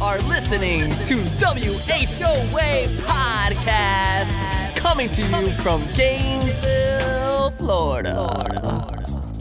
are listening to WHOA Podcast, coming to you from Gainesville, Florida.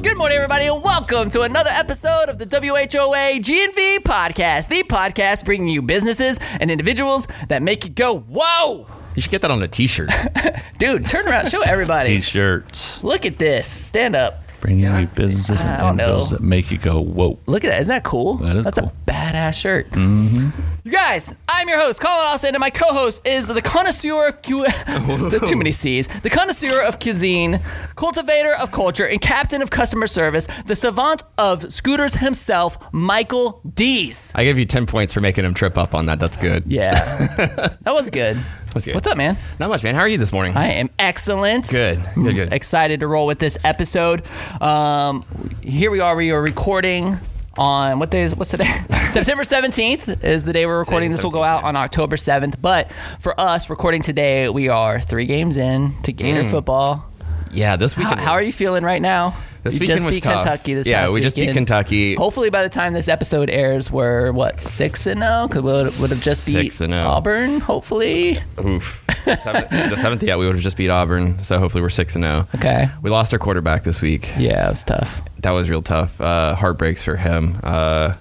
Good morning, everybody, and welcome to another episode of the WHOA GNV Podcast, the podcast bringing you businesses and individuals that make you go, whoa! You should get that on a T-shirt. Dude, turn around, show everybody. T-shirts. Look at this. Stand up. Bringing you businesses and don't that make you go, whoa. Look at that. Isn't that cool? That is That's cool. a badass shirt. Mm-hmm. You guys, I'm your host, Colin Austin, and my co-host is the connoisseur of cu- There's too many C's. The connoisseur of cuisine, cultivator of culture, and captain of customer service, the savant of scooters himself, Michael Dees. I give you 10 points for making him trip up on that. That's good. Yeah, that was good. That's good. What's up, man? Not much, man. How are you this morning? I am excellent. Good. Good, good. Excited to roll with this episode. Um, here we are. We are recording on what day is what's today? September 17th is the day we're recording. This will go out on October 7th. But for us recording today, we are three games in to Gator Mm. football. yeah, this How, weekend. how are you feeling right now? This weekend just beat tough. Kentucky this Yeah, past we just beat. Kentucky. Hopefully, by the time this episode airs, we're what six and zero because we would, have just beat Six and oh. Auburn. Hopefully, Oof. The seventh, the seventh, yeah, we would have just beat Auburn. So hopefully we're 6 and 0. okay. We lost our quarterback this week. Yeah, it was tough. That was real tough. Uh, heartbreaks for him. Uh,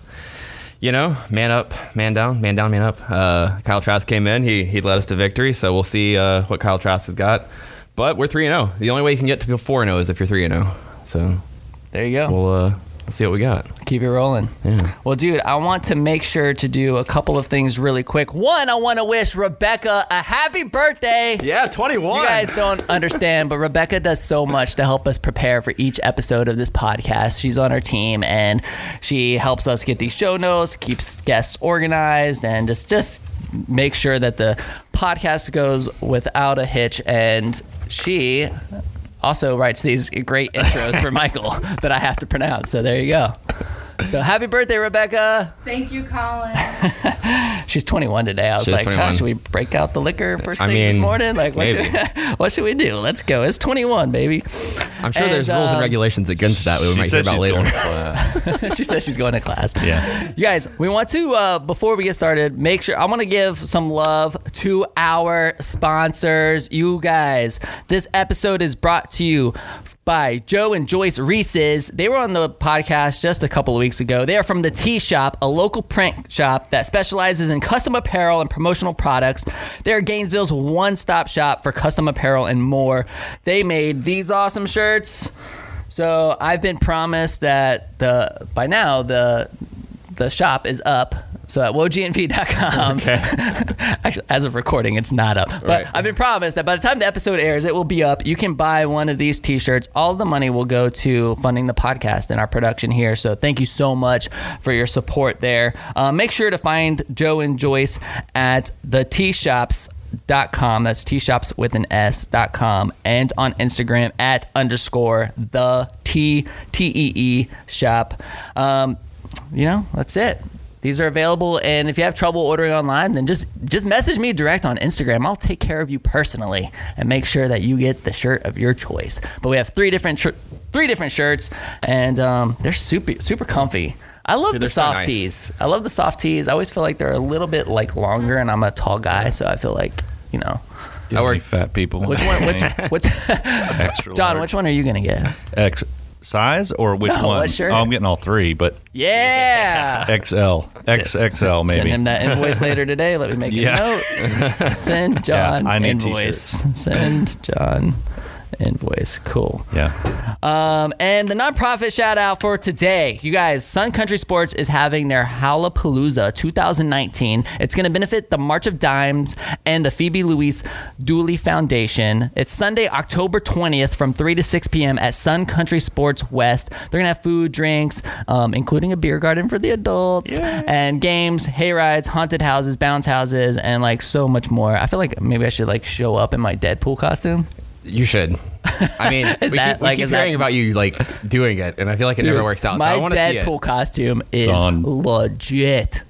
you know, man up, man down, man down, man up. Uh, Kyle Trask came in. He he led us to victory. So we'll see uh, what Kyle Trask has got. But we're three and zero. The only way you can get to four and zero is if you're three and zero. So There you go. we'll uh, see what we got. Keep it rolling. Yeah. Well, dude, I want to make sure to do a couple of things really quick. One, I want to wish Rebecca a happy birthday. Yeah, twenty one. You guys don't understand, but Rebecca does so much to help us prepare for each episode of this podcast. She's on our team and she helps us get these show notes, keeps guests organized, and just just make sure that the podcast goes without a hitch. And she also writes these great intros for Michael that I have to pronounce. So there you go. So happy birthday, Rebecca. Thank you, Colin. She's 21 today. I was She's like, huh, 21. should we break out the liquor first I thing this morning? Like, what should, what should we do? Let's go. It's 21, baby. I'm sure And, there's rules and um, regulations against that. We might hear about later. going to class. she says she's going to class. yeah. You guys, we want to, uh, before we get started, make sure I want to give some love to our sponsors. You guys, this episode is brought to you by Joe and Joyce Reese's. They were on the podcast just a couple of weeks ago. They are from the Tee Shop, a local print shop that specializes in custom apparel and promotional products. They're Gainesville's one stop shop for custom apparel and more. They made these awesome shirts. So I've been promised that the by now the the shop is up. So at whoagnv.com. Okay. Actually, as of recording, it's not up. But Right. I've been promised that by the time the episode airs, it will be up. You can buy one of these T-shirts. All the money will go to funding the podcast and our production here. So thank you so much for your support there. Uh, make sure to find Joe and Joyce at the T Shops. Dot com that's t shops with an s dot com and on instagram at underscore the t t e e shop um you know that's it these are available and if you have trouble ordering online then just just message me direct on instagram i'll take care of you personally and make sure that you get the shirt of your choice but we have three different shir- three different shirts and um, they're super super comfy I love Dude, the they're so soft nice. tees. I love the soft tees. I always feel like they're a little bit like longer, and I'm a tall guy, so I feel like you know. Do I any work- fat people. Which one? Which? which Extra John? large. Which one are you gonna get? X size or which No, one? shirt? Oh, I'm getting all three, but Yeah. XL, XXL maybe. Send him that invoice later today. Let me make Yeah. a note. Send John I need invoice. Send John invoice. Cool. Yeah. Um, and the nonprofit shout out for today, you guys, Sun Country Sports is having their Howlapalooza 2019. It's going to benefit the March of Dimes and the Phoebe Louise Dooley Foundation. It's Sunday, October 20th from 3 to 6 p.m. at Sun Country Sports West. They're going to have food, drinks, um, including a beer garden for the adults, and games, hay rides, haunted houses, bounce houses, and like so much more. I feel like maybe I should like show up in my Deadpool costume. You should. I mean, Is we that, keep, we like, keep is that- hearing about you like doing it, and I feel like it never works out. My so I want see it. Deadpool costume is Done. legit.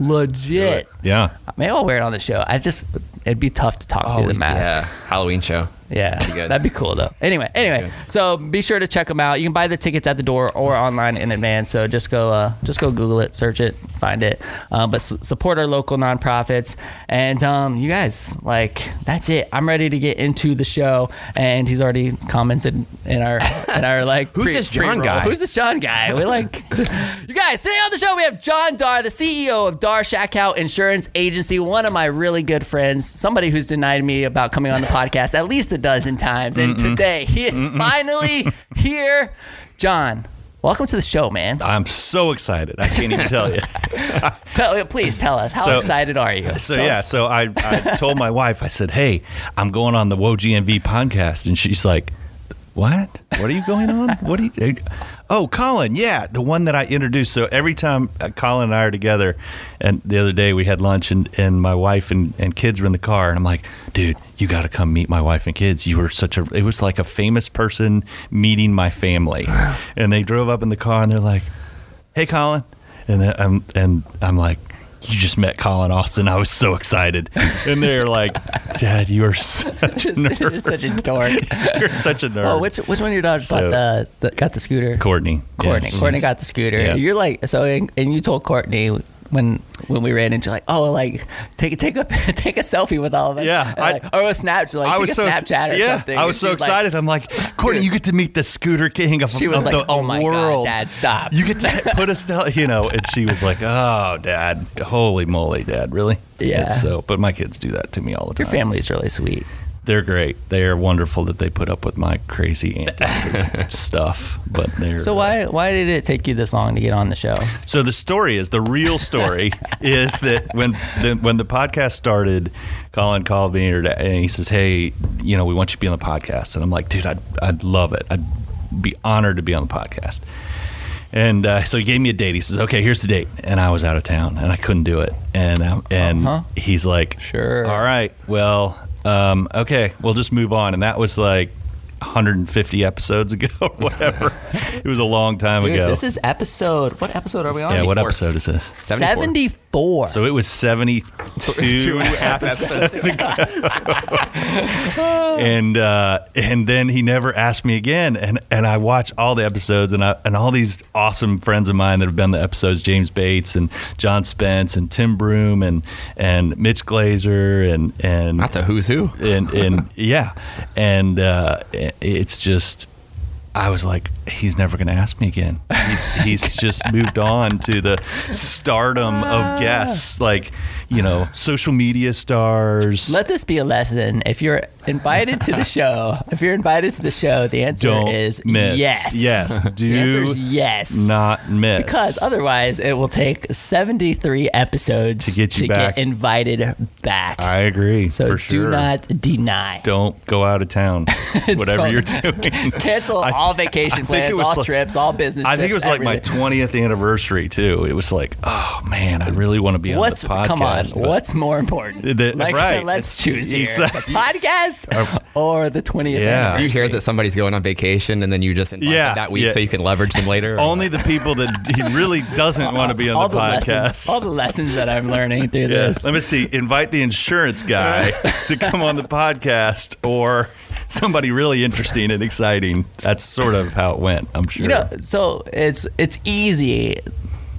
Legit. Yeah. Maybe I'll wear it on the show. I just it'd be tough to talk Oh, through the mask. yeah, Halloween show. Yeah, that'd be cool though. Anyway, anyway, so be sure to check them out. You can buy the tickets at the door or online in advance. So just go, uh, just go Google it, search it, find it. Um, but s- support our local nonprofits. And um, you guys, like, that's it. I'm ready to get into the show. And he's already commented in our in our like. Who's this John pre-roll. guy? Who's this John guy? We like. you guys, today on the show we have John Darr, the CEO of Darr Schackow Insurance Agency, one of my really good friends, somebody who's denied me about coming on the podcast at least a dozen times, and today he is finally here. John, welcome to the show, man. I'm so excited. I can't even tell you. Tell, please tell us how So- excited are you? So Tell yeah, us. so I, I told my wife, I said, "Hey, I'm going on the WHOA GNV podcast," and she's like, "What? What are you going on? What are you?" Oh, Colin, yeah, the one that I introduced. So every time uh, Colin and I are together, and the other day we had lunch, and, and my wife and, and kids were in the car, and I'm like, dude, you got to come meet my wife and kids. You were such a, it was like a famous person meeting my family. and they drove up in the car, and they're like, hey Colin, and then I'm and I'm like, you just met Colin Austin. I was so excited, and they're like, Dad, you are such a nerd. You're such a dork. You're such a nerd. Oh, which which one of your dogs So- the, the got the scooter? Courtney? Courtney. Yeah, Courtney got the scooter. Yeah. You're like so, and and you told Courtney when when we ran into like, oh, like take a take a take a selfie with all of us. Yeah, I- like, or a snap, like I was so Snapchat or yeah, something. I was And so she's like- excited. I'm like, Courtney, you get to meet the scooter king of, She was of like, the "Oh my God, world. Dad, stop." You get to put a style, you know. And she was like, Oh, Dad, holy moly, Dad, really? Yeah. And so, but my kids do that to me all the time Your family's really sweet. They're great. They are wonderful that they put up with my crazy antics and stuff. But they're So uh, why why did it take you this long to get on the show? So the story is the real story is that when the, when the podcast started, Colin called me and he says, "Hey, you know, we want you to be on the podcast." And I'm like, "Dude, I'd I'd love it. I'd be honored to be on the podcast." And uh, so he gave me a date. He says, "Okay, here's the date." And I was out of town and I couldn't do it. And um, and Uh-huh. he's like, Sure. all right, well, um, okay, we'll just move on." And that was like. 150 episodes ago or whatever. it was a long time Dude, ago. this is episode. What episode are we on? yeah, what episode is this? 74. So it was 72 Two and a half episodes ago. and uh, and then he never asked me again. And and I watch all the episodes and I, and all these awesome friends of mine that have been the episodes, James Bates and John Spence and Tim Broom and and Mitch Glazer and and Not the who's who. and and yeah, and uh, it's just. I was like, he's never going to ask me again. He's he's just moved on to the stardom of ah. guests, like you know, social media stars. Let this be a lesson. If you're invited to the show, if you're invited to the show, the answer Don't is miss. yes. Yes. the Do answer is yes. not miss because otherwise, it will take 73 episodes To get you back. get invited back. I agree so for sure. do not deny. Don't go out of town, whatever you're doing. Cancel I- all vacation plans, it was all like- trips, all business. I think it was trips, like my 20th anniversary too. It was like, oh man, I really want to be What's on the podcast. come on? What's more important? The- like, right. Let's choose here: exactly. the podcast or the 20th. Yeah. Do you hear that somebody's going on vacation and then you just invite Yeah, that week yeah. so you can leverage them later? Only the people that he really doesn't want to be on all the, podcast. Lessons, all the lessons that I'm learning through Yeah. this. Let me see. Invite the insurance guy to come on the podcast or somebody really interesting and exciting. That's sort of how it went, I'm sure. You know, so it's it's easy.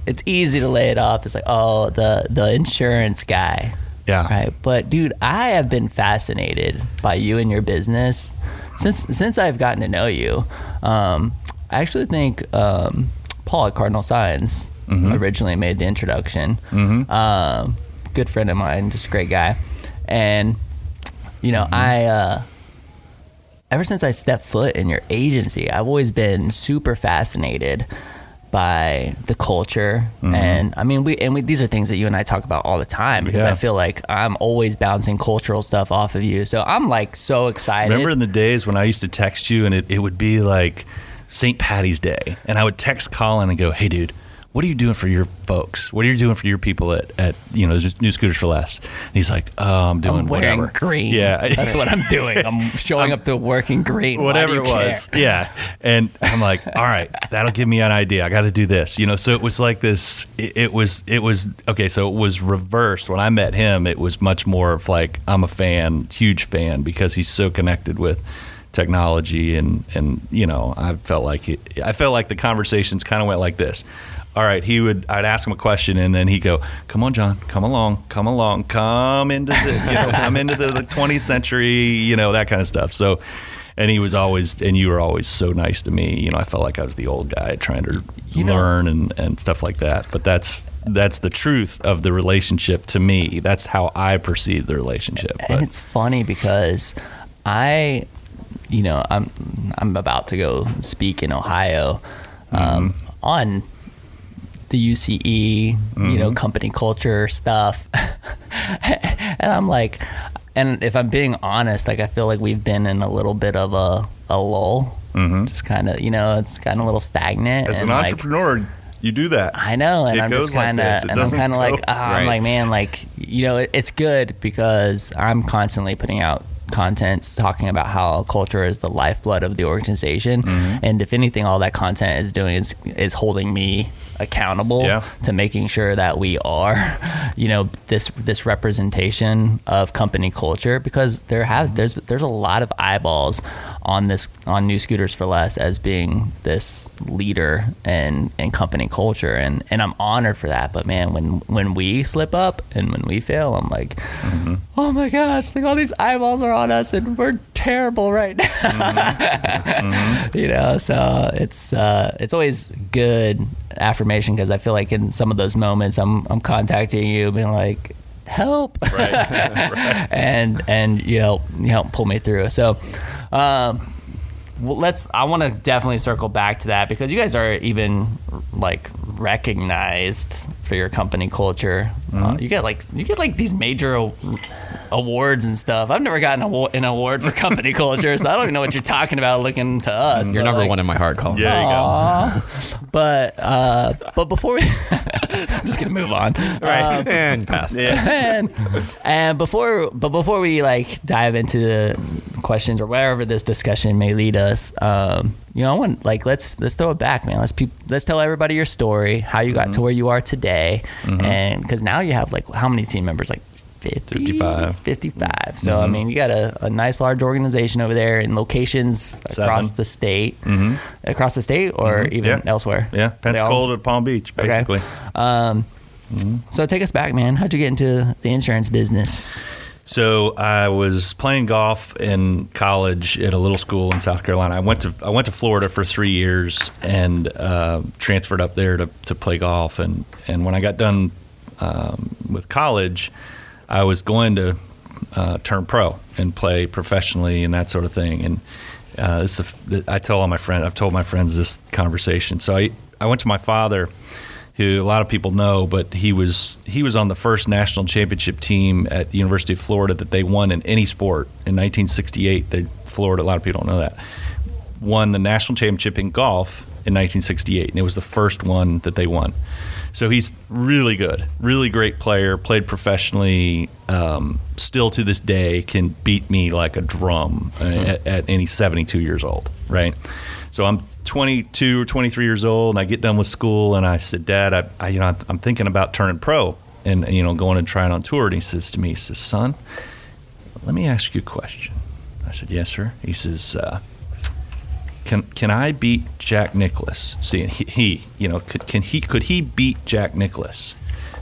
It's easy to lay it off. It's like, oh, the the insurance guy, yeah. right? But dude, I have been fascinated by you and your business since since I've gotten to know you. Um, I actually think um, Paul at Cardinal Signs originally made the introduction. Hmm. Um, good friend of mine, just a great guy, and you know, I. Uh, ever since I stepped foot in your agency, I've always been super fascinated by the culture. Mm-hmm. And I mean, we and we, these are things that you and I talk about all the time because Yeah. I feel like I'm always bouncing cultural stuff off of you. So I'm like so excited. Remember in the days when I used to text you and it, it would be like St. Patty's Day, and I would text Colin and go, "Hey, dude, what are you doing for your folks? What are you doing for your people at, at you know New Scooters for Less? And he's like, oh, I'm doing I'm wearing whatever. green. Yeah, that's what I'm doing. I'm showing up to work in green. Whatever it you care? was. Yeah. And I'm like, all right, that'll give me an idea. I got to do this. You know, so it was like this. It, it was, it was, okay, so it was reversed. When I met him, it was much more of like, I'm a fan, huge fan, because he's so connected with technology and and you know I felt like it, I felt like the conversations kind of went like this all right he would I'd ask him a question and then he'd go come on John come along come along come into the you know come into the, the 20th century you know that kind of stuff. So and he was always and you were always so nice to me. You know I felt like I was the old guy trying to You know- learn and and stuff like that. But that's that's the truth of the relationship to me. That's how I perceive the relationship and but it's funny because I, you know, I'm I'm about to go speak in Ohio um, Mm-hmm. on the UCE, you know, Mm-hmm. company culture stuff, and I'm like, and if I'm being honest, like I feel like we've been in a little bit of a a lull, just kind of, you know, it's kind of a little stagnant. Mm-hmm. as an like, entrepreneur you do that I know, and It I'm just like kind of, It and I'm kind of like, go- ah, I'm like, man, like, you know, it, it's good because I'm constantly putting out content talking about how culture is the lifeblood of the organization, Mm-hmm. and if anything, all that content is doing is is holding me accountable Yeah. to making sure that we are, you know, this this representation of company culture because there has there's there's a lot of eyeballs on this on new scooters for less as being this leader and and company culture. And and I'm honored for that. But man when when we slip up and when we fail I'm like mm-hmm. oh my gosh like all these eyeballs are on us and we're terrible right now. Mm-hmm. Mm-hmm. You know so it's uh it's always good affirmation because I feel like in some of those moments I'm I'm contacting you being like help. And and you help you help pull me through. So um well, let's i want to definitely circle back to that because you guys are even like recognized for your company culture uh, you get like you get like these major a- awards and stuff i've never gotten a, wa- an award for company culture so i don't even know what you're talking about looking to us You're number like, one in my heart, Colin. Yeah, there you go. But uh but before we i'm just gonna move on Right. and pass. and, and before but before we like dive into the questions or wherever this discussion may lead us um you know I want like let's let's throw it back man let's pe- let's tell everybody your story how you got to where you are today Mm-hmm. and because now you have like how many team members? Like 50, 55. 55 so i mm-hmm. mean you got a, a nice large organization over there in locations across the state. Mm-hmm. Across the state or even Yeah. elsewhere? Yeah, all- Pensacola to Palm Beach, Okay. basically. um so take us back man. How'd you get into the insurance business So I was playing golf in college at a little school in South Carolina. I went to I went to Florida for three years and uh, transferred up there to, to play golf. And and when I got done um, with college, I was going to uh, turn pro and play professionally and that sort of thing. And uh, this is a, I tell all my friends. I've told my friends this conversation. So I I went to my father who a lot of people know, but he was he was on the first national championship team at the University of Florida that they won in any sport in 1968. They Florida, a lot of people don't know that, won the national championship in golf in 1968, and it was the first one that they won. So he's really good, really great player. Played professionally. Um, still to this day can beat me like a drum uh, at, at any 72 years old. Right. So I'm 22 or 23 years old, and I get done with school, and I said, Dad, I, I you know, I'm thinking about turning pro, and you know, going and trying on tour. And he says to me, he says, Son, let me ask you a question. I said, Yes, sir. He says, uh, Can can I beat Jack Nicklaus? See, he, he you know, could, can he could he beat Jack Nicklaus?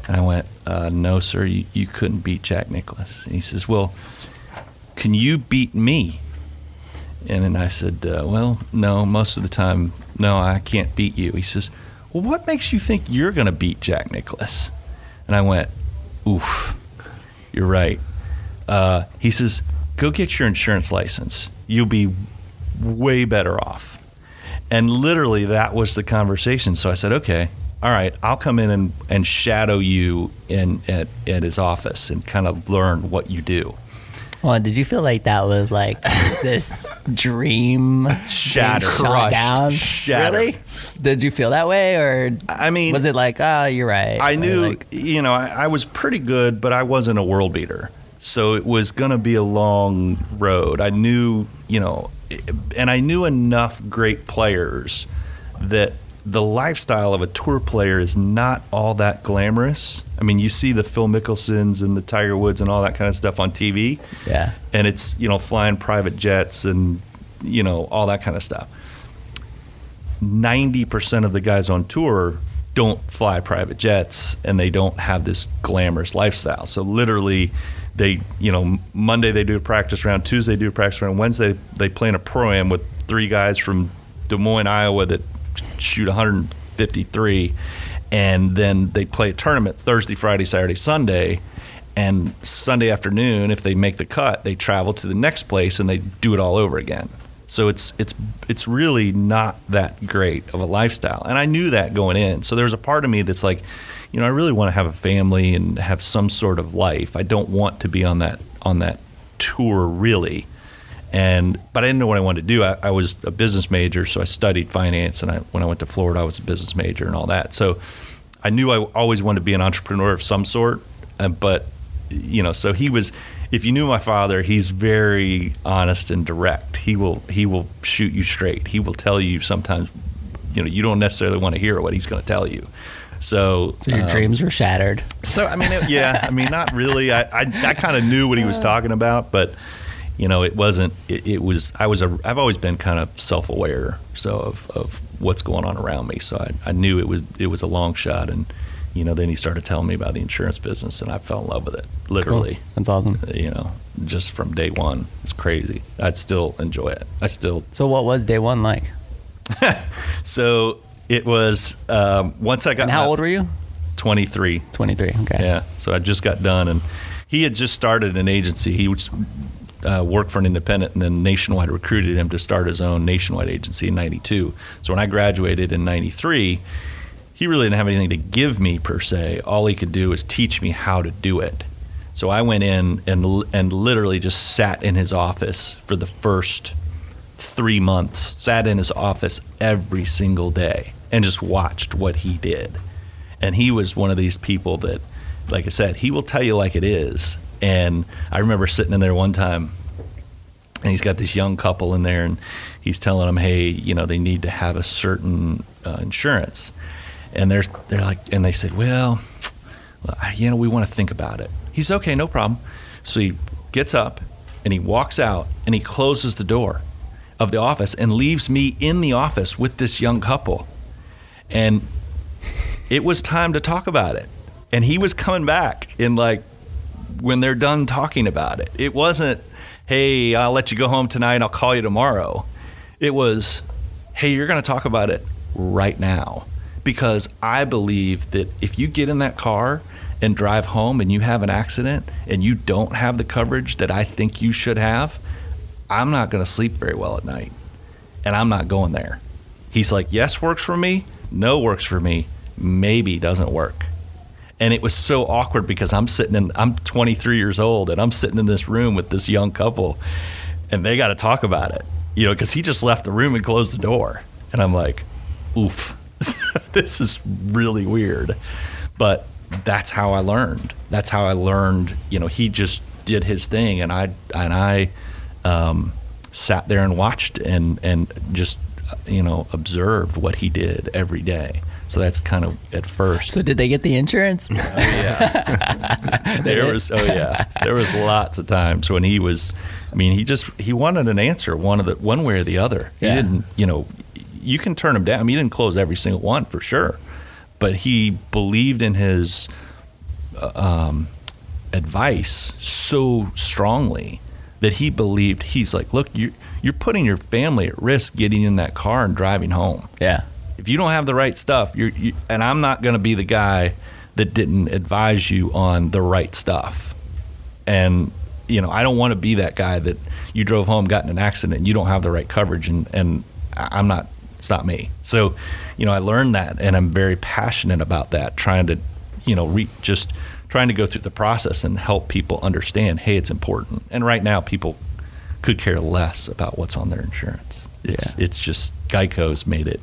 And I went, uh, No, sir, you, you couldn't beat Jack Nicklaus. And he says, Well, can you beat me? And then I said, uh, Well, no, most of the time, no, I can't beat you. He says, Well, what makes you think you're going to beat Jack Nicklaus? And I went, Oof, you're right. Uh, he says, Go get your insurance license. You'll be way better off. And literally, that was the conversation. So I said, Okay, all right, I'll come in and, and shadow you in at, at his office and kind of learn what you do. Well, did you feel like that was like this dream Shattered. shot down? Shattered. Really? Did you feel that way, or I mean, was it like, oh, you're right? I knew, like- you know, I, I was pretty good, but I wasn't a world beater. So it was going to be a long road. I knew, you know, and I knew enough great players that the lifestyle of a tour player is not all that glamorous. I mean, you see the Phil Mickelsons and the Tiger Woods and all that kind of stuff on TV, yeah, and it's, you know, flying private jets and, you know, all that kind of stuff. 90% of the guys on tour don't fly private jets and they don't have this glamorous lifestyle. So literally they, you know, Monday they do a practice round, Tuesday they do a practice round, Wednesday they play in a pro am with three guys from Des Moines, Iowa that shoot 153 and then they play a tournament Thursday, Friday, Saturday, Sunday. And Sunday afternoon, if they make the cut, they travel to the next place and they do it all over again. So it's it's it's really not that great of a lifestyle, and I knew that going in. So there's a part of me that's like, you know, I really want to have a family and have some sort of life. I don't want to be on that on that tour really, and but I didn't know what I wanted to do. I, I was a business major, so I studied finance, and I, when I went to Florida, I was a business major and all that. So I knew I always wanted to be an entrepreneur of some sort, uh, but you know, so he was. If you knew my father, he's very honest and direct. He will he will shoot you straight. He will tell you sometimes, you know, you don't necessarily want to hear what he's going to tell you. So, so your um, dreams were shattered. so I mean, it, yeah, I mean, not really. I I, I kind of knew what he was talking about, but you know, it wasn't. It, it was. I was. A, I've always been kind of self-aware, so of, of what's going on around me. So I, I knew it was it was a long shot, and you know, then he started telling me about the insurance business, and I fell in love with it, literally. That's awesome. You know, just from day one, it's crazy. I'd still enjoy it. I still So what was day one like? so. It was um, once I got And how my- old were you? 23. 23. Okay. Yeah. So I just got done, and he had just started an agency. He was, uh, worked for an independent, and then Nationwide recruited him to start his own nationwide agency in '92. So when I graduated in '93, he really didn't have anything to give me per se. All he could do was teach me how to do it. So I went in and and literally just sat in his office for the first three months. Sat in his office every single day and just watched what he did. And he was one of these people that, like I said, he will tell you like it is. And I remember sitting in there one time and he's got this young couple in there and he's telling them hey you know they need to have a certain uh, insurance. And they're they're like and they said well you know we want to think about it. He's okay no problem. So he gets up and he walks out and he closes the door of the office and leaves me in the office with this young couple. And it was time to talk about it. And he was coming back in like when they're done talking about it. It wasn't, hey, I'll let you go home tonight, I'll call you tomorrow. It was, hey, you're going to talk about it right now. Because I believe that if you get in that car and drive home and you have an accident and you don't have the coverage that I think you should have, I'm not going to sleep very well at night. And I'm not going there. He's like, yes, works for me. No works for me. Maybe doesn't work and it was so awkward because I'm sitting in I'm 23 years old and I'm sitting in this room with this young couple and they got to talk about it you know because he just left the room and closed the door. And I'm like oof. This is really weird. But that's how I learned. That's how I learned you know he just did his thing and I and I um, sat there and watched and and just you know observed what he did every day so that's kind of at first So did they get the insurance? Oh, yeah. there was oh yeah. There was lots of times when he was I mean, he just he wanted an answer one of the one way or the other. He Yeah. didn't, you know, you can turn him down. I mean, he didn't close every single one for sure. But he believed in his uh, um, advice so strongly that he believed he's like, look, you you're putting your family at risk getting in that car and driving home yeah. If you don't have the right stuff, you're, you, and I'm not going to be the guy that didn't advise you on the right stuff. And you know, I don't want to be that guy that you drove home, got in an accident, and you don't have the right coverage, and and I'm not. It's not me. So, you know, I learned that, and I'm very passionate about that. Trying to, you know, re- just trying to go through the process and help people understand, hey, it's important. And right now, people could care less about what's on their insurance. It's Yeah. it's just Geico's made it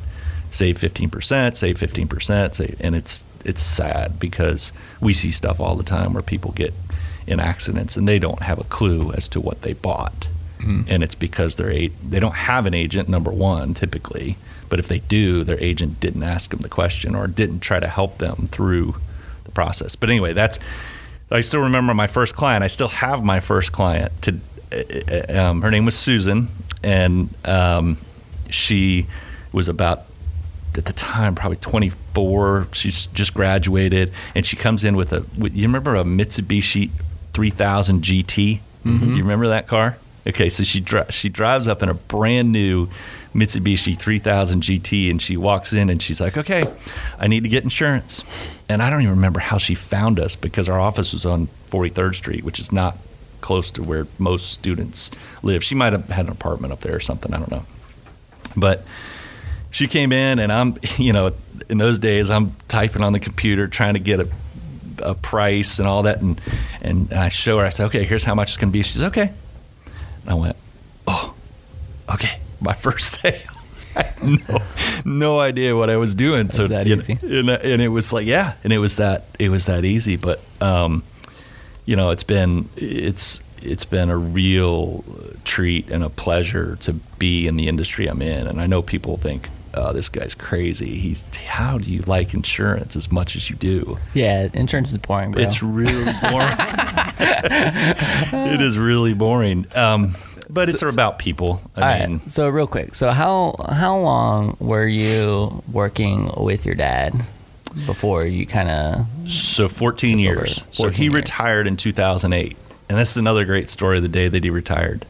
save fifteen percent, save fifteen percent, save, and it's it's sad because we see stuff all the time where people get in accidents and they don't have a clue as to what they bought, and it's because their a- they don't have an agent. Number one, typically, but if they do, their agent didn't ask them the question or didn't try to help them through the process. But anyway, that's I still remember my first client. I still have my first client. To uh, um, her name was Susan, and um, she was about at the time probably 24. She's just graduated, and she comes in with a. You remember a Mitsubishi 3000 GT? Mm-hmm. You remember that car? Okay, so she dri- she drives up in a brand new Mitsubishi 3000 GT, and she walks in and she's like, "Okay, I need to get insurance." And I don't even remember how she found us because our office was on 43rd Street, which is not close to where most students live. She might have had an apartment up there or something. I don't know, but she came in and I'm, you know, in those days I'm typing on the computer trying to get a, a price and all that, and and I show her. I said, okay, here's how much it's going to be. She says, okay. And I went, oh, okay, my first sale. No, no idea what I was doing. so that easy? and, and it was like, yeah, and it was that it was that easy. But um, you know, it's been it's it's been a real treat and a pleasure to be in the industry I'm in. And I know people think, oh, this guy's crazy. He's how do you like insurance as much as you do? Yeah, insurance is boring, bro. It's really boring. it is really boring. Um, but it's about people. I All right. mean, So real quick. So how how long were you working with your dad before you kind of So 14 years. over so he years. retired in 2008. And this is another great story of the day that he retired.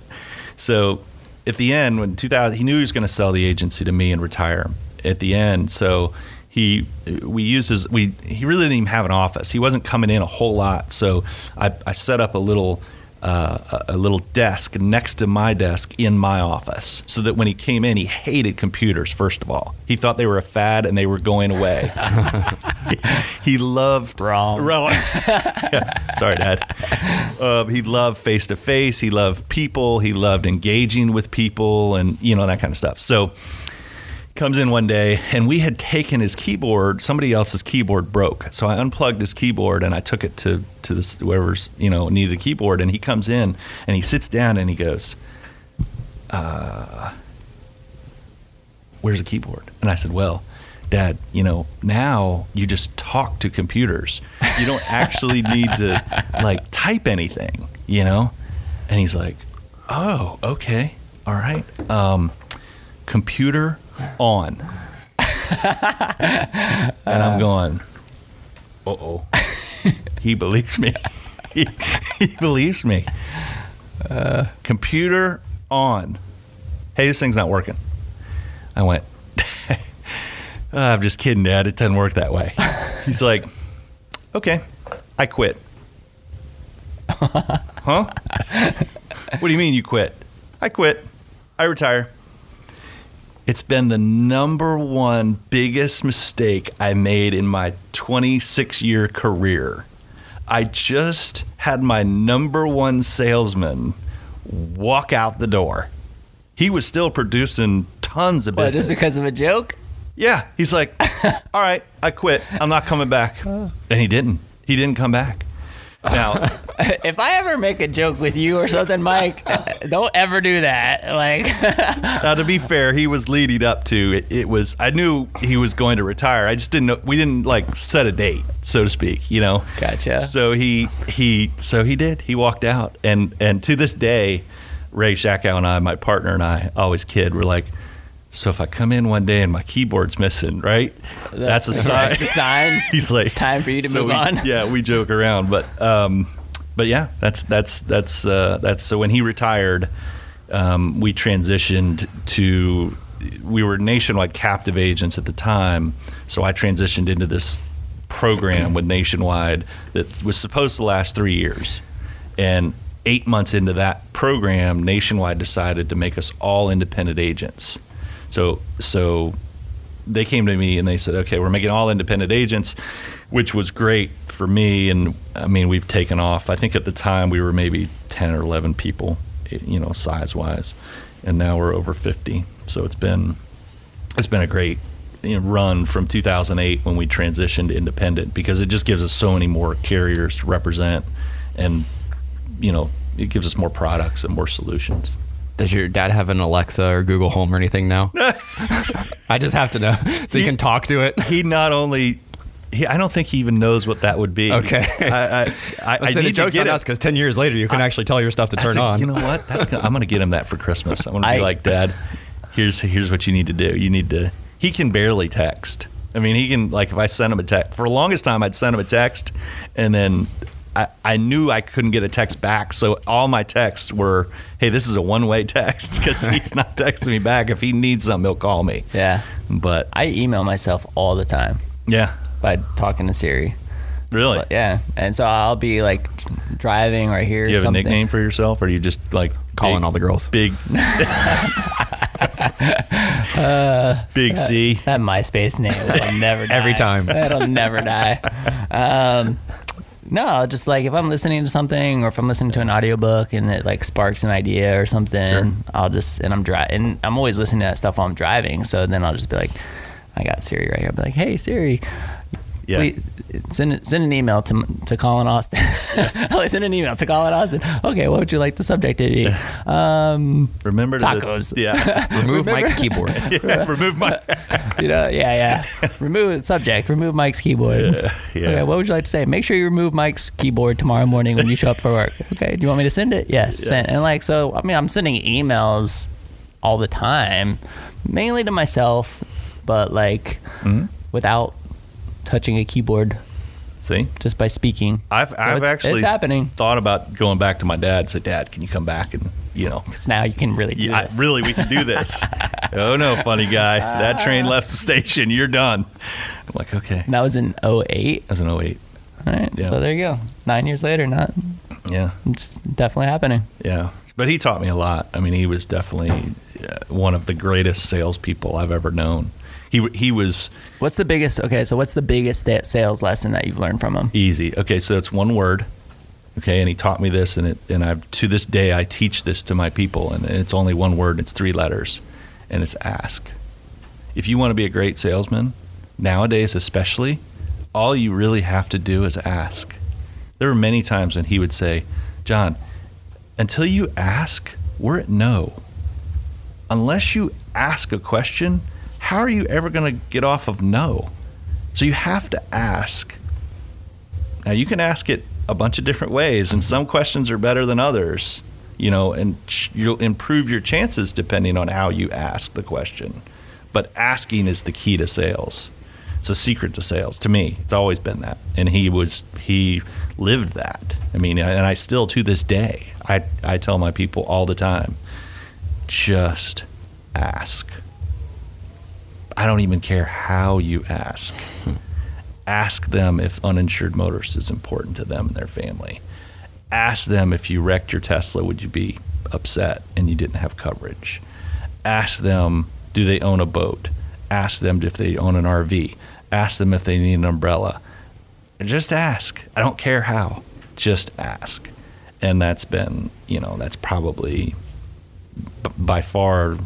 So at the end, when 2000, he knew he was going to sell the agency to me and retire at the end. So he, we used his, we, he really didn't even have an office. He wasn't coming in a whole lot. So I, I set up a little, uh, a a little desk next to my desk in my office so that when he came in, he hated computers, first of all. He thought they were a fad and they were going away. he loved Wrong. Wrong. Yeah. Sorry, Dad. Um, he loved face to face. He loved people. He loved engaging with people, and you know that kind of stuff. So comes in one day, and we had taken his keyboard. Somebody else's keyboard broke, so I unplugged his keyboard and I took it to to this whoever's you know needed a keyboard. And he comes in and he sits down and he goes, uh, "Where's the keyboard?" And I said, "Well." Dad, you know, now you just talk to computers. You don't actually need to like type anything, you know? And he's like, "Oh, okay. All right. Um computer on." and I'm going, "Uh-oh." he believes me. he, he believes me. computer on. Hey, this thing's not working. I went, "Uh, I'm just kidding, Dad. It doesn't work that way. He's like, okay, I quit. huh? what do you mean you quit? I quit. I retire. It's been the number one biggest mistake I made in my 26 year career. I just had my number one salesman walk out the door. He was still producing tons of business. what, business. just because of a joke? Yeah, he's like, "All right, I quit. I'm not coming back." And he didn't. He didn't come back. Now, if I ever make a joke with you or something, Mike, don't ever do that. Like, now to be fair, he was leading up to it. It was I knew he was going to retire. I just didn't know. We didn't like set a date, so to speak. You know. Gotcha. So he he so he did. He walked out, and and to this day, Ray Schackow and I, my partner and I, always kid. We're like. So if I come in one day and my keyboard's missing, right? That's a sign. That's sign. He's like, It's time for you to so move we- on. Yeah, we joke around, but um, but yeah, that's that's that's uh, that's so when he retired, um, we transitioned to we were nationwide captive agents at the time, so I transitioned into this program with Nationwide that was supposed to last three years, and eight months into that program, Nationwide decided to make us all independent agents. So so they came to me and they said, "Okay, we're making all independent agents," which was great for me, and I mean, we've taken off. I think at the time we were maybe 10 or 11 people, you know, size wise, and now we're over 50. So it's been it's been a great you know, run from 2008 when we transitioned independent because it just gives us so many more carriers to represent, and you know, it gives us more products and more solutions. Does your dad have an Alexa or Google Home or anything now? I just have to know so you can talk to it. He not only. He, I don't think he even knows what that would be. Okay. I, I, I, I I said need jokes to get on it. us because ten years later you can actually tell your stuff to turn a- on. You know what? That's gonna, I'm going to get him that for Christmas. I'm going to be like, Dad, here's here's what you need to do. You need to. He can barely text. I mean, he can like if I send him a text. For the longest time, I'd send him a text, and then I, I knew I couldn't get a text back. So all my texts were, "Hey, this is a one way text," because he's not texting me back. If he needs something, he'll call me. Yeah. But I email myself all the time yeah, by talking to Siri. really. So, yeah. And so I'll be like driving or here. Do you have something. a nickname for yourself, or are you just like Calling big- all the girls. Big, big C. That MySpace name that'll never die. Every time. That'll never die. Um, no, just like if I'm listening to something or if I'm listening to an audiobook and it like sparks an idea or something, Sure. I'll just and I'm driving and I'm always listening to that stuff while I'm driving. So then I'll just be like, I got Siri right here. I'll be like, hey Siri, Yeah. please send send an email to to Colin Austin. I'll send an email to Colin Austin. Okay, what would you like the subject to be? Um, Remember to Tacos. yeah. Remove Remember? Mike's keyboard. yeah. Remove my. you know, yeah, yeah. remove subject. Remove Mike's keyboard. yeah. Okay, what would you like to say? Make sure you remove Mike's keyboard tomorrow morning when you show up for work. Okay, do you want me to send it? Yes, send. And like, so I mean, I'm sending emails all the time, mainly to myself, but like Mhm. without touching a keyboard, See, just by speaking. I've So I've it's- actually it's happening. thought about going back to my dad. and Say, Dad, can you come back and you know, Because now you can really do yeah, I- really, we can do this. oh no, funny guy, that train left the station. You're done. I'm like, okay. And that was in 08. That was an 08. All right, Yeah. so there you go. Nine years later, not Yeah, it's definitely happening. yeah. But he taught me a lot. I mean, he was definitely uh, one of the greatest salespeople I've ever known. He he was What's the biggest? Okay, so what's the biggest sales lesson that you've learned from him? Easy. Okay, so it's one word. Okay, and he taught me this, and it, and I to this day I teach this to my people, and it's only one word. It's three letters, and it's ask. If you want to be a great salesman, nowadays especially, all you really have to do is ask. There were many times when he would say, "John, until you ask, we're at no. Unless you ask a question, how are you ever going to get off of no?" So you have to ask. Now you can ask it a bunch of different ways, and some questions are better than others. You know, and you'll improve your chances depending on how you ask the question. But asking is the key to sales. It's a secret to sales to me. It's always been that, and he was he lived that. I mean, and I still to this day I I tell my people all the time, just ask. I don't even care how you ask. Ask them if uninsured motorist is important to them and their family. Ask them if you wrecked your Tesla, would you be upset and you didn't have coverage? Ask them, do they own a boat? Ask them if they own an RV. Ask them if they need an umbrella. Just ask. I don't care how. Just ask. And that's been, you know, that's probably b- by far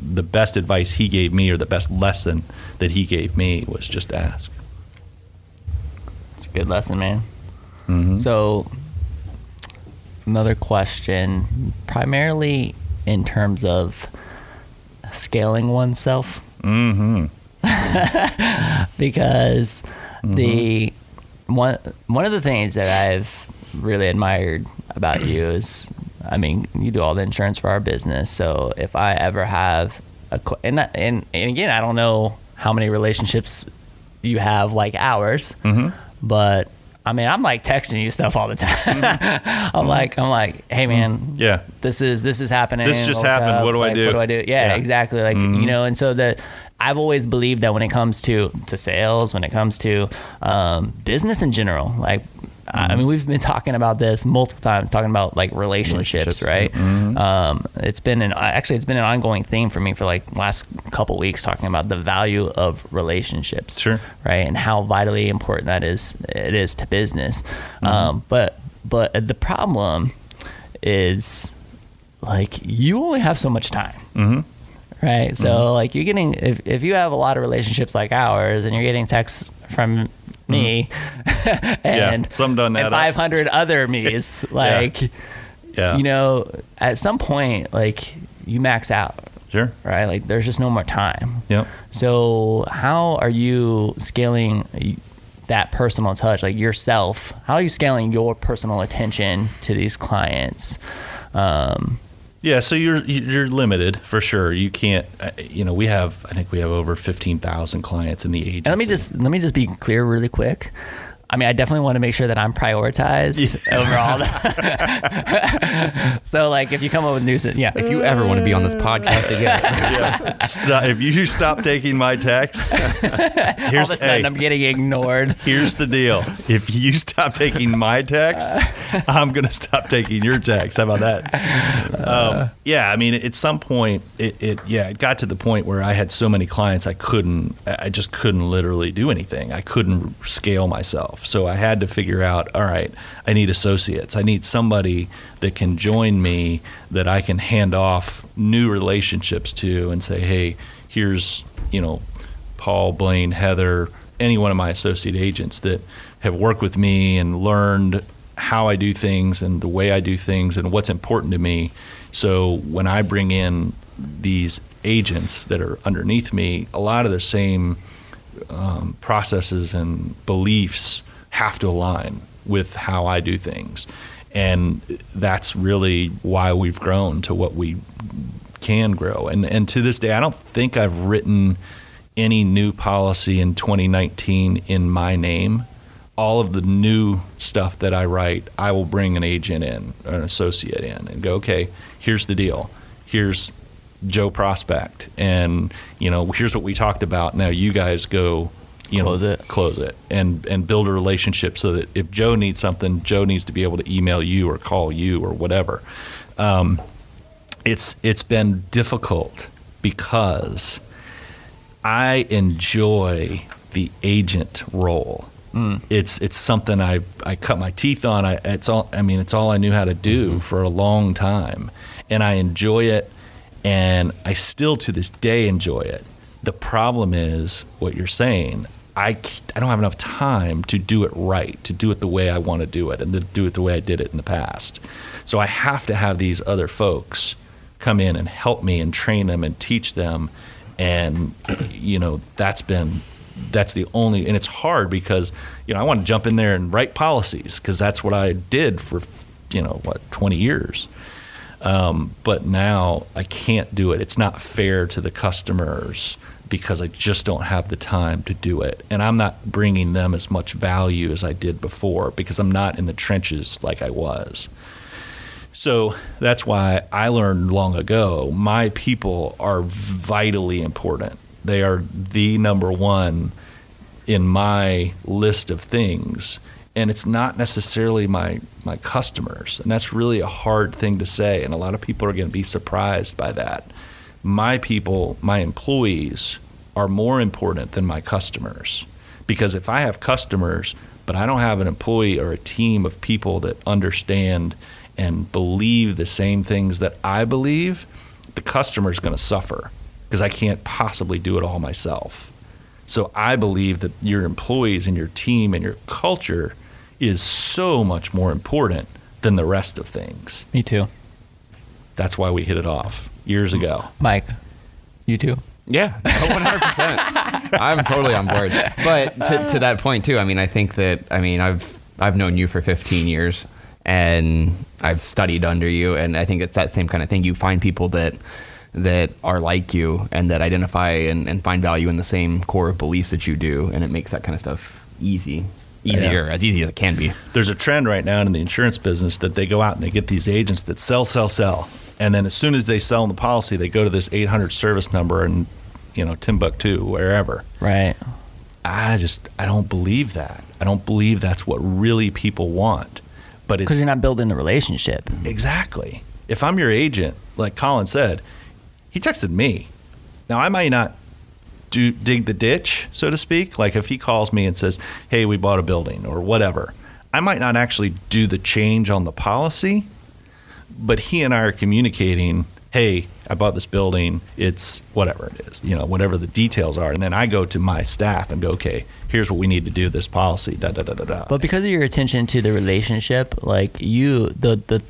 the best advice he gave me or the best lesson that he gave me was just ask. It's a good lesson, man. Mm-hmm. So, another question, primarily in terms of scaling oneself, mm-hmm. because Mm-hmm. the one one of the things that I've really admired about you is, I mean, you do all the insurance for our business. So if I ever have a and that- and and again, I don't know how many relationships you have like ours, Mm-hmm. but I mean, I'm like texting you stuff all the time. I'm like, I'm like, hey man, Mm-hmm. Yeah. this is this is happening. This just happened. up? What do I do? What do I do? Yeah, Yeah. exactly. Like Mhm. you know, and so the I've always believed that when it comes to to sales, when it comes to um, business in general, like I mean, we've been talking about this multiple times, talking about like relationships, Relationships. right? Um, it's been an actually it's been an ongoing theme for me for like last couple weeks, talking about the value of relationships, Sure. right, and how vitally important that is it is to business. Um, but but the problem is like you only have so much time. Mm-hmm. Right. So like you're getting if, if you have a lot of relationships like ours and you're getting texts from me and some done and up. 500 other me's like Yeah. you know at some point like you max out Sure. right like there's just no more time Yep. so how are you scaling that personal touch like yourself how are you scaling your personal attention to these clients um, Yeah, so you're you're limited for sure. You can't, uh, you know, we have I think we have over fifteen thousand clients in the agency. And let me just let me just be clear really quick. I mean, I definitely want to make sure that I'm prioritized over all that. so, like, if you come up with news, yeah, If you ever want to be on this podcast again, yeah. Stop, if you stop taking my texts, all here's of a sudden hey, I'm getting ignored. here's the deal. If you stop taking my texts, I'm gonna stop taking your texts. How about that? Um, yeah, I mean, at some point, it, it yeah, it got to the point where I had so many clients, I couldn't, I just couldn't literally do anything. I couldn't scale myself, so I had to figure out. All right, I need associates. I need somebody that can join me that I can hand off new relationships to and say, hey, here's you know Paul, Blaine, Heather, any one of my associate agents that have worked with me and learned how I do things and the way I do things and what's important to me. So when I bring in these agents that are underneath me, a lot of the same um, processes and beliefs have to align with how I do things. And that's really why we've grown to what we can grow. And and to this day, I don't think I've written any new policy in 2019 in my name. All of the new stuff that I write, I will bring an agent in, an associate in, and go, okay, here's the deal. Here's Joe Prospect, and you know, here's what we talked about. Now you guys go, you Close know, it. close it, and and build a relationship so that if Joe needs something, Joe needs to be able to email you or call you or whatever. Um, it's it's been difficult because I enjoy the agent role. It's it's something I I cut my teeth on. I it's all I mean it's all I knew how to do for a long time, and I enjoy it, and I still to this day enjoy it. The problem is what you're saying. I I don't have enough time to do it right, to do it the way I want to do it, and to do it the way I did it in the past. So I have to have these other folks come in and help me and train them and teach them. And you know that's been that's the only and it's hard because you know I want to jump in there and write policies because that's what I did for you know what 20 years. Um, but now I can't do it. It's not fair to the customers because I just don't have the time to do it and I'm not bringing them as much value as I did before because I'm not in the trenches like I was so that's why I learned long ago my people are vitally important. They are the number one in my list of things. And it's not necessarily my, my customers. And that's really a hard thing to say. And a lot of people are going to be surprised by that. My people, my employees, are more important than my customers. Because if I have customers, but I don't have an employee or a team of people that understand and believe the same things that I believe, the customer's going to suffer because I can't possibly do it all myself. So I believe that your employees and your team and your culture is so much more important than the rest of things. Me too, That's why we hit it off years ago. Mike. You too. Yeah, 100%. I'm totally on board. But to, to that point too, I mean, I think that I mean, I've I've known you for 15 years and I've studied under you and I think it's that same kind of thing. You find people that that are like you and that identify and, and find value in the same core of beliefs that you do and it makes that kind of stuff easy. Easier, as easy as it can be. There's a trend right now in the insurance business that they go out and they get these agents that sell, sell, sell. And then as soon as they sell the policy, they go to this 800 service number and, you know, Timbuktu, wherever. Right. I just I don't believe that. I don't believe that's what really people want. But Because you're not building the relationship. Exactly. If I'm your agent, like Colin said, he texted me. Now I might not do dig the ditch, so to speak. Like if he calls me and says, "Hey, we bought a building" or whatever, I might not actually do the change on the policy, but he and I are communicating. Hey, I bought this building. It's whatever it is, you know, whatever the details are, and then I go to my staff and go, "Okay, here's what we need to do. This policy." Da da da da da. But because of your attention to the relationship, like you, the the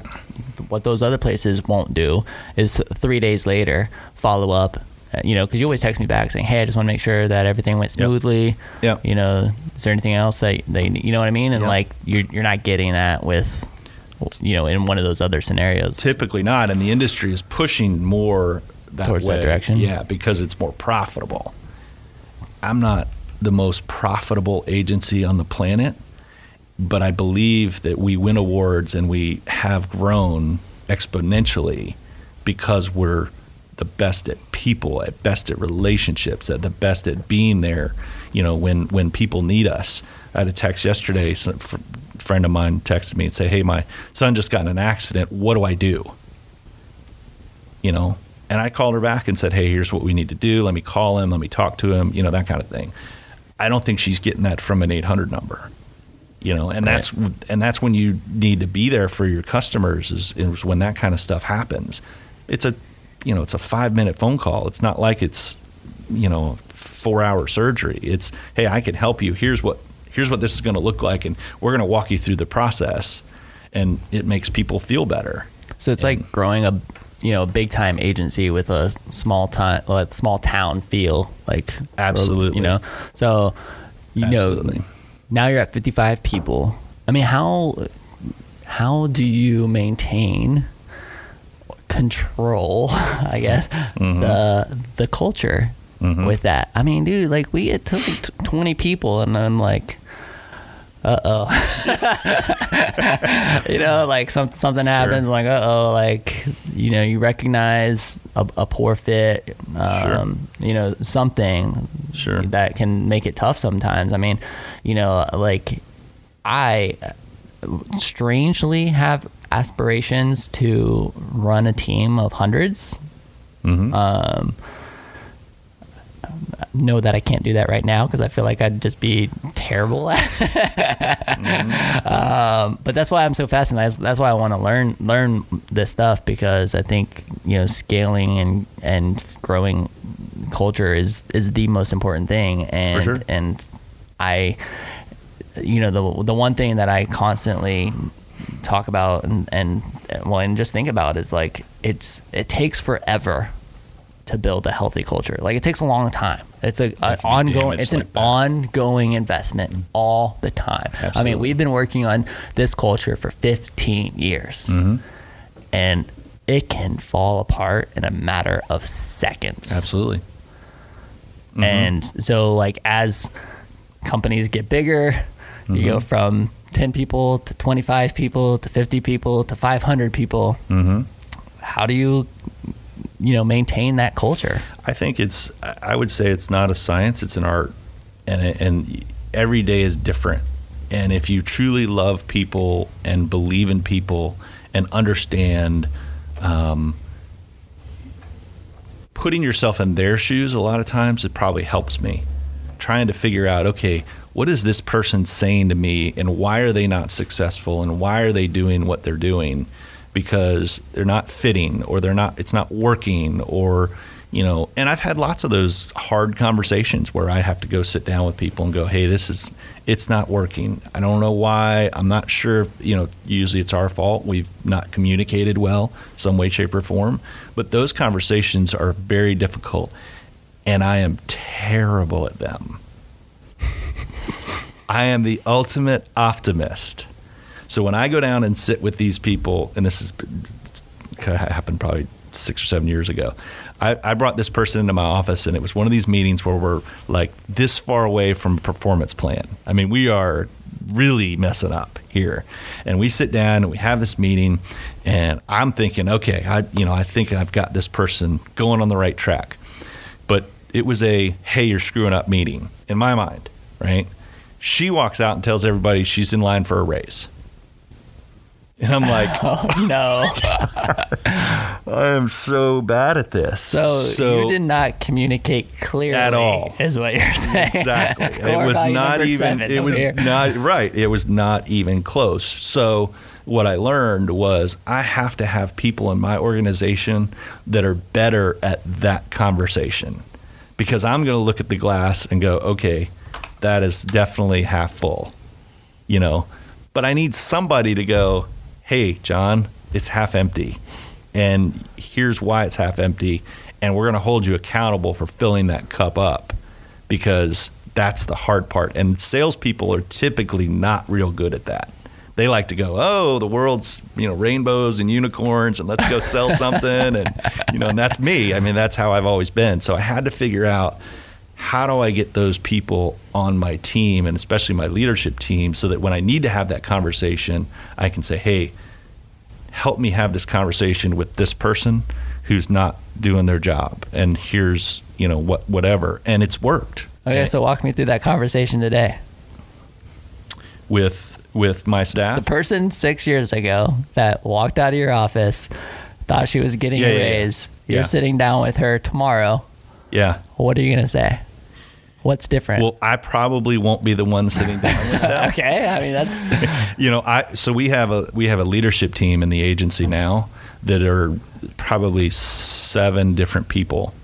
what those other places won't do is three days later follow up. Uh, You know, because you always text me back saying, "Hey, I just want to make sure that everything went smoothly." Yep. You know, is there anything else that they, you know what I mean? And Yep. like you're you're not getting that with, you know, in one of those other scenarios. typically not, and the industry is pushing more that Towards that direction? Yeah, because it's more profitable. I'm not the most profitable agency on the planet, but I believe that we win awards and we have grown exponentially because we're the best at people, at best at relationships, at the best at being there. You know, when when people need us. I had a text yesterday. a friend of mine texted me and said, "Hey, my son just got in an accident. What do I do?" You know, and I called her back and said, "Hey, here's what we need to do. Let me call him. Let me talk to him. You know, that kind of thing." I don't think she's getting that from an 800 number. You know, and Right. that's and that's when you need to be there for your customers is, is when that kind of stuff happens. It's a you know, it's a 5-minute phone call. It's not like it's you know, 4-hour surgery. It's hey, I can help you. Here's what here's what this is going to look like and we're going to walk you through the process and it makes people feel better. So it's like growing a you know big time agency with a small time well, small town feel like Absolutely. you know so you Absolutely. know now you're at 55 people I mean how how do you maintain control I guess Mm-hmm. the the culture with that I mean dude like we it took like t- 20 people and I'm like uh oh. you know, like some, something happens, like uh oh, like you know, you recognize a, a poor fit, um, you know, something Sure. that can make it tough sometimes. I mean, you know, like I strangely have aspirations to run a team of 100s Mhm. Um, know that I can't do that right now because I feel like I'd just be terrible at um, but that's why I'm so fascinated. That's, that's why I want to learn learn this stuff because I think you know scaling and and growing culture is is the most important thing. And sure. and I, you know, the the one thing that I constantly talk about and and well and just think about is like it's it takes forever to build a healthy culture. Like it takes a long time. It's a, an ongoing. It's an like ongoing investment all the time. I mean, we've been working on this culture for 15 years, Mm-hmm. and it can fall apart in a matter of seconds. Absolutely. Mm-hmm. And so, like, as companies get bigger, you go Mm-hmm. from 10 people to 25 people to 50 people to 500 people. Mhm. How do you, you know, maintain that culture? I think it's. I I would say it's not a science; it's an art, and and every day is different. And if you truly love people and believe in people and understand, um, putting yourself in their shoes, a lot of times it probably helps me. Trying to figure out, okay, what is this person saying to me, and why are they not successful, and why are they doing what they're doing? Because they're not fitting, or they're not. It's not working, or you know. And I've had lots of those hard conversations where I have to go sit down with people and go, hey, this is. It's not working. I don't know why. I'm not sure. You know, usually it's our fault. We've not communicated well, some way, shape, or form. But those conversations are very difficult, and I am terrible at them. I am the ultimate optimist. So when I go down and sit with these people, and this has happened probably six or seven years ago, I, I brought this person into my office, and it was one of these meetings where we're like this far away from a performance plan. I mean, we are really messing up here. And we sit down and we have this meeting, and I'm thinking, okay, I you know I think I've got this person going on the right track, it was a hey you're screwing up meeting in my mind, right? She walks out and tells everybody she's in line for a raise. And I'm like, Oh no! I am so bad at this. So, you did not communicate clearly At all. is what you're saying. exactly. it was not even. It was here. not right. It was not even close. So what I learned was I have to have people in my organization that are better at that conversation, because I'm going to look at the glass and go, okay, that is definitely half full, you know. But I need somebody to go, hey, John, it's half empty. And here's why it's half empty. And we're going to hold you accountable for filling that cup up because that's the hard part. And salespeople are typically not real good at that. They like to go, oh, the world's you know rainbows and unicorns, and let's go sell something, and you know, and that's me. I mean, that's how I've always been. So I had to figure out how do I get those people on my team, and especially my leadership team, so that when I need to have that conversation, I can say, hey, help me have this conversation with this person who's not doing their job and here's you know what whatever and it's worked Okay, so walk me through that conversation today. with with my staff. The person six years ago that walked out of your office thought she was getting Yeah, a yeah, yeah. raise. You're sitting down with her tomorrow. yeah What are you gonna say? What's different? well i probably won't be the one sitting down with them okay, I mean that's you know i so we have a we have a leadership team in the agency now that are probably seven different people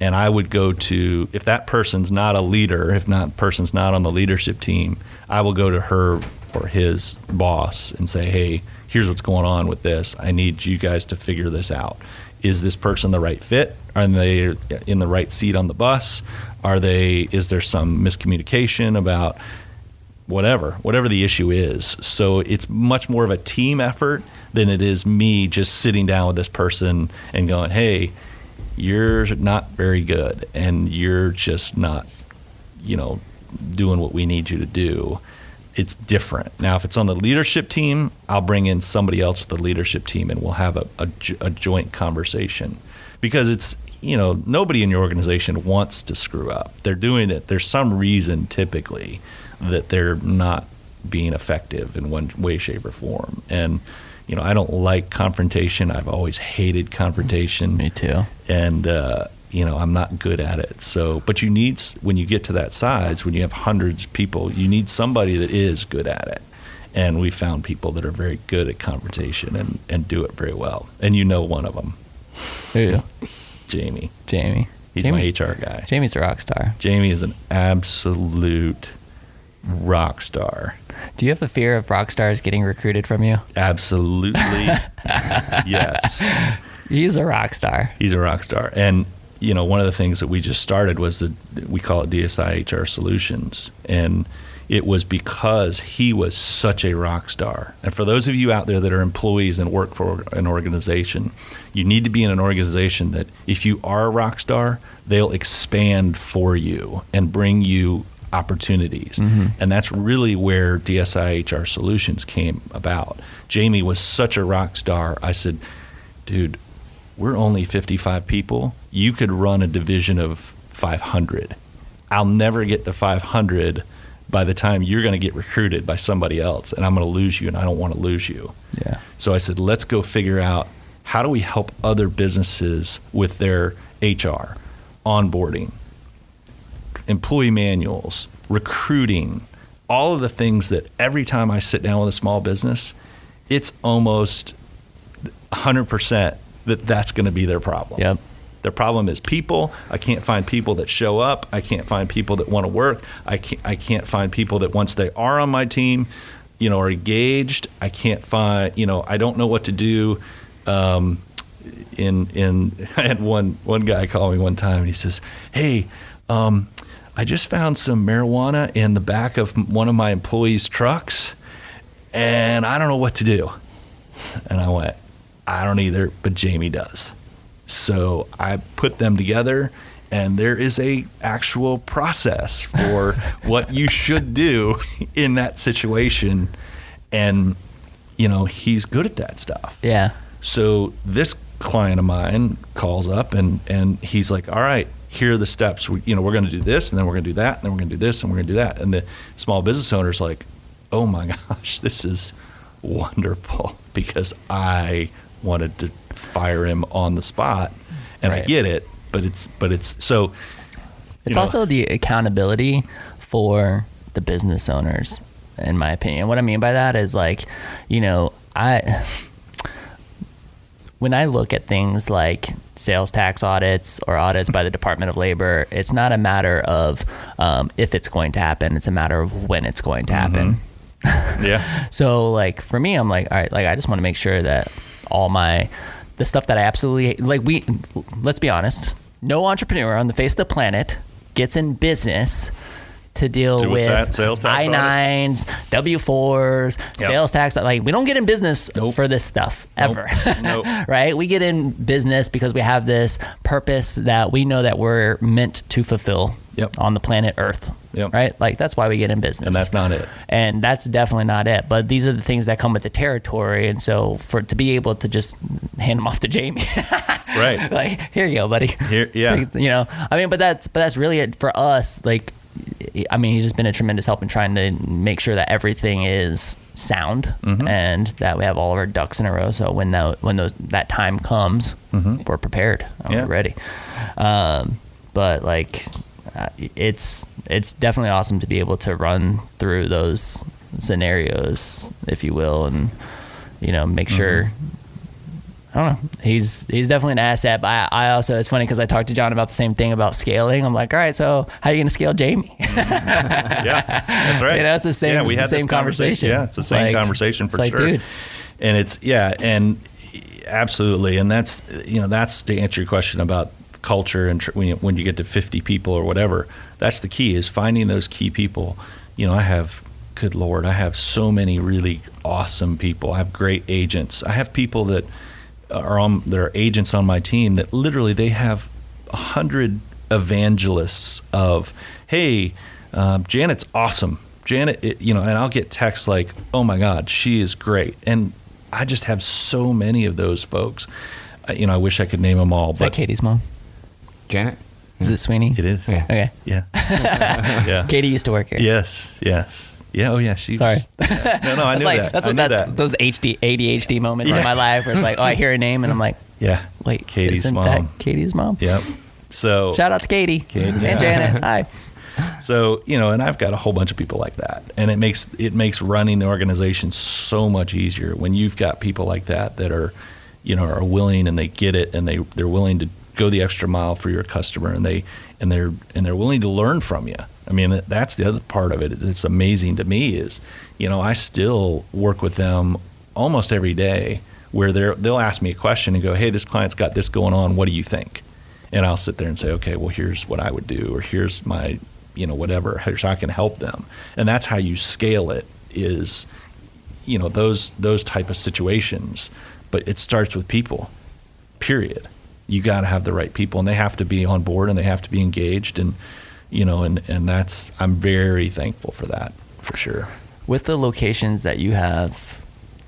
and i would go to if that person's not a leader if not person's not on the leadership team i will go to her or his boss and say hey here's what's going on with this i need you guys to figure this out is this person the right fit are they in the right seat on the bus are they is there some miscommunication about whatever, whatever the issue is. So it's much more of a team effort than it is me just sitting down with this person and going, "Hey, you're not very good, and you're just not, you know, doing what we need you to do." It's different. Now, if it's on the leadership team, I'll bring in somebody else with the leadership team, and we'll have a, a, a joint conversation because it's you know nobody in your organization wants to screw up. They're doing it. There's some reason typically that they're not being effective in one way, shape, or form. And you know, I don't like confrontation. I've always hated confrontation me too. and uh, you know I'm not good at it. So, but you need when you get to that size, when you have hundreds of people, you need somebody that is good at it. And we found people that are very good at confrontation and and do it very well. And you know one of them, Who? Jamie. Jamie. He's Jamie, my HR guy. Jamie's a rock star. Jamie is an absolute rock star. Do you have a fear of rock stars getting recruited from you? Absolutely, yes. He's a rock star. He's a rock star. And you know, one of the things that we just started was that we call it DSI HR Solutions, and it was because he was such a rock star. And for those of you out there that are employees and work for an organization, you need to be in an organization that if you are a rock star, they'll expand for you and bring you opportunities. Mm-hmm. And that's really where DSI HR Solutions came about. Jamie was such a rock star. I said, dude, we're only 55 people. You could run a division of 500. I'll never get to 500 by the time you're going to get recruited by somebody else, and I'm going to lose you, and I don't want to lose you. Yeah. So I said, let's go figure out how do we help other businesses with their HR, onboarding, employee manuals, recruiting, all of the things that every time I sit down with a small business, it's almost 100% that that's going to be their problem. Yep. Their problem is people. I can't find people that show up. I can't find people that want to work. I can't, I can't find people that once they are on my team, you know, are engaged. I can't find, you know, I don't know what to do. Um, in in I had one one guy call me one time and he says, "Hey, um, I just found some marijuana in the back of one of my employees' trucks, and I don't know what to do." And I went, "I don't either, but Jamie does." So I put them together, and there is a actual process for what you should do in that situation, and you know he's good at that stuff. Yeah. So this client of mine calls up and and he's like, "All right, here are the steps. We, you know, we're going to do this, and then we're going to do that, and then we're going to do this, and we're going to do that. And the small business owner's like, oh my gosh, this is wonderful because I wanted to fire him on the spot, and I get it, but it's but it's so. It's know, also the accountability for the business owners, in my opinion. What I mean by that is like, you know, I when I look at things like sales tax audits or audits by the Department of Labor, it's not a matter of um, if it's going to happen; it's a matter of when it's going to happen. yeah, So like for me, I'm like, all right, like I just want to make sure that all my the stuff that I absolutely like we let's be honest, no entrepreneur on the face of the planet gets in business to deal a with sales tax I nines, W fours, Yep. sales tax. Like we don't get in business Nope. for this stuff Nope. ever, Nope. right? We get in business because we have this purpose that we know that we're meant to fulfill Yep. on the planet Earth, Yep. right? Like that's why we get in business, and that's not it. and that's definitely not it. But these are the things that come with the territory, and so for to be able to just hand them off to Jamie, Right. like here you go, buddy. Here, yeah. Like, you know, I mean, but that's but that's really it for us. Like, I mean, he's just been a tremendous help in trying to make sure that everything is sound Mm-hmm. and that we have all of our ducks in a row. So when that when those that time comes, we're prepared. Mm-hmm. Yeah. We're ready. Um, but like, uh, it's it's definitely awesome to be able to run through those scenarios, if you will, and you know make sure. I don't know. He's he's definitely an asset. But I, I also it's funny because I talked to John about the same thing about scaling. I'm like, all right, so how are you going to scale Jamie? yeah, that's right. You know, it's the same- Yeah, we the same this conversation. Yeah, it's the same Like- conversation for like, sure. dude. And it's yeah, and absolutely, and that's you know that's to answer your question about culture and tr- when you, when you get to 50 people or whatever. That's the key is finding those key people. You know, I have. Good Lord, I have so many really awesome people. I have great agents. I have people that are on there are agents on my team that literally they have a hundred evangelists of hey um, janet's awesome janet it, you know and i'll get texts like oh my god she is great and i just have so many of those folks Uh, you know i wish i could name them all Is that Katie's mom? Janet. Is it Sweeney? it is Yeah. Okay. yeah yeah Katie used to work here. yes yes yeah oh yeah she Sorry. was, no no i knew like that that's I what knew that's that. those HD ADHD moments Yeah. in my life where it's like, oh, I hear a name and I'm like, yeah wait, katie's isn't mom that Katie's mom? yep so Shout out to Katie, Katie. and Janet. Hi. So you know, and I've got a whole bunch of people like that, and it makes it makes running the organization so much easier when you've got people like that that are, you know, are willing and they get it and they they're willing to go the extra mile for your customer and they and they're and they're willing to learn from you. I mean, that's the other part of it. It's amazing to me is, you know, I still work with them almost every day where they're they'll ask me a question and go, "Hey, this client's got this going on. What do you think?" and I'll sit there and say, okay, well, here's what I would do, or here's my, you know, whatever, here's how I can help them, and that's how you scale it. Is, you know, those those type of situations, but it starts with people. Period. You got to have the right people, and they have to be on board, and they have to be engaged, and you know, and and that's I'm very thankful for that, for sure. With the locations that you have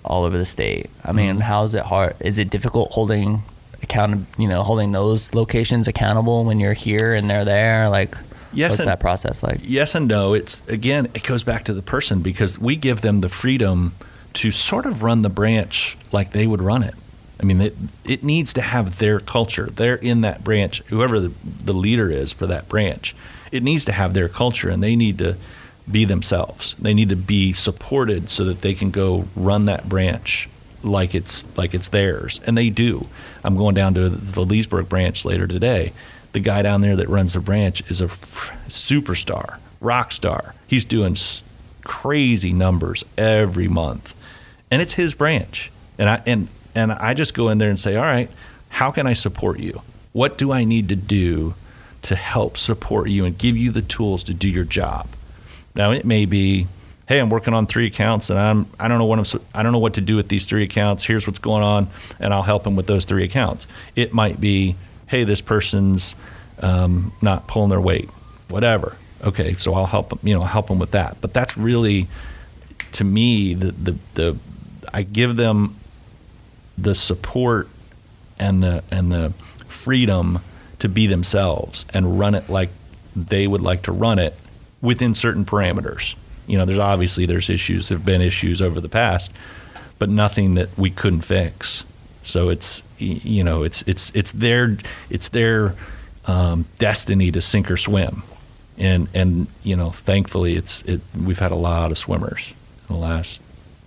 all over the state, I mean, Mm-hmm. how is it hard? Is it difficult holding account, you know, holding those locations accountable when you're here and they're there? Like, Yes what's and- that process like? yes and no. It's again, it goes back to the person because we give them the freedom to sort of run the branch like they would run it. I mean, it, it needs to have their culture. They're in that branch, whoever the, the leader is for that branch. It needs to have their culture and they need to be themselves. They need to be supported so that they can go run that branch like it's like it's theirs. And they do. I'm going down to the Leesburg branch later today. The guy down there that runs the branch is a f- superstar, rock star. He's doing s- crazy numbers every month, and it's his branch. And I and and I just go in there and say, all right, how can I support you? What do I need to do to help support you and give you the tools to do your job? Now it may be, hey, I'm working on three accounts and I'm I don't know what I'm I don't know what to do with these three accounts. Here's what's going on, and I'll help them with those three accounts. It might be, hey, this person's um, not pulling their weight, whatever. Okay, so I'll help them, you know, help them with that. But that's really, to me, the the, the I give them the support and the and the freedom to be themselves and run it like they would like to run it within certain parameters. You know, there's obviously there's issues, there've been issues over the past, but nothing that we couldn't fix. So it's you know, it's it's it's their it's their um, destiny to sink or swim. And and you know, thankfully it's it we've had a lot of swimmers in the last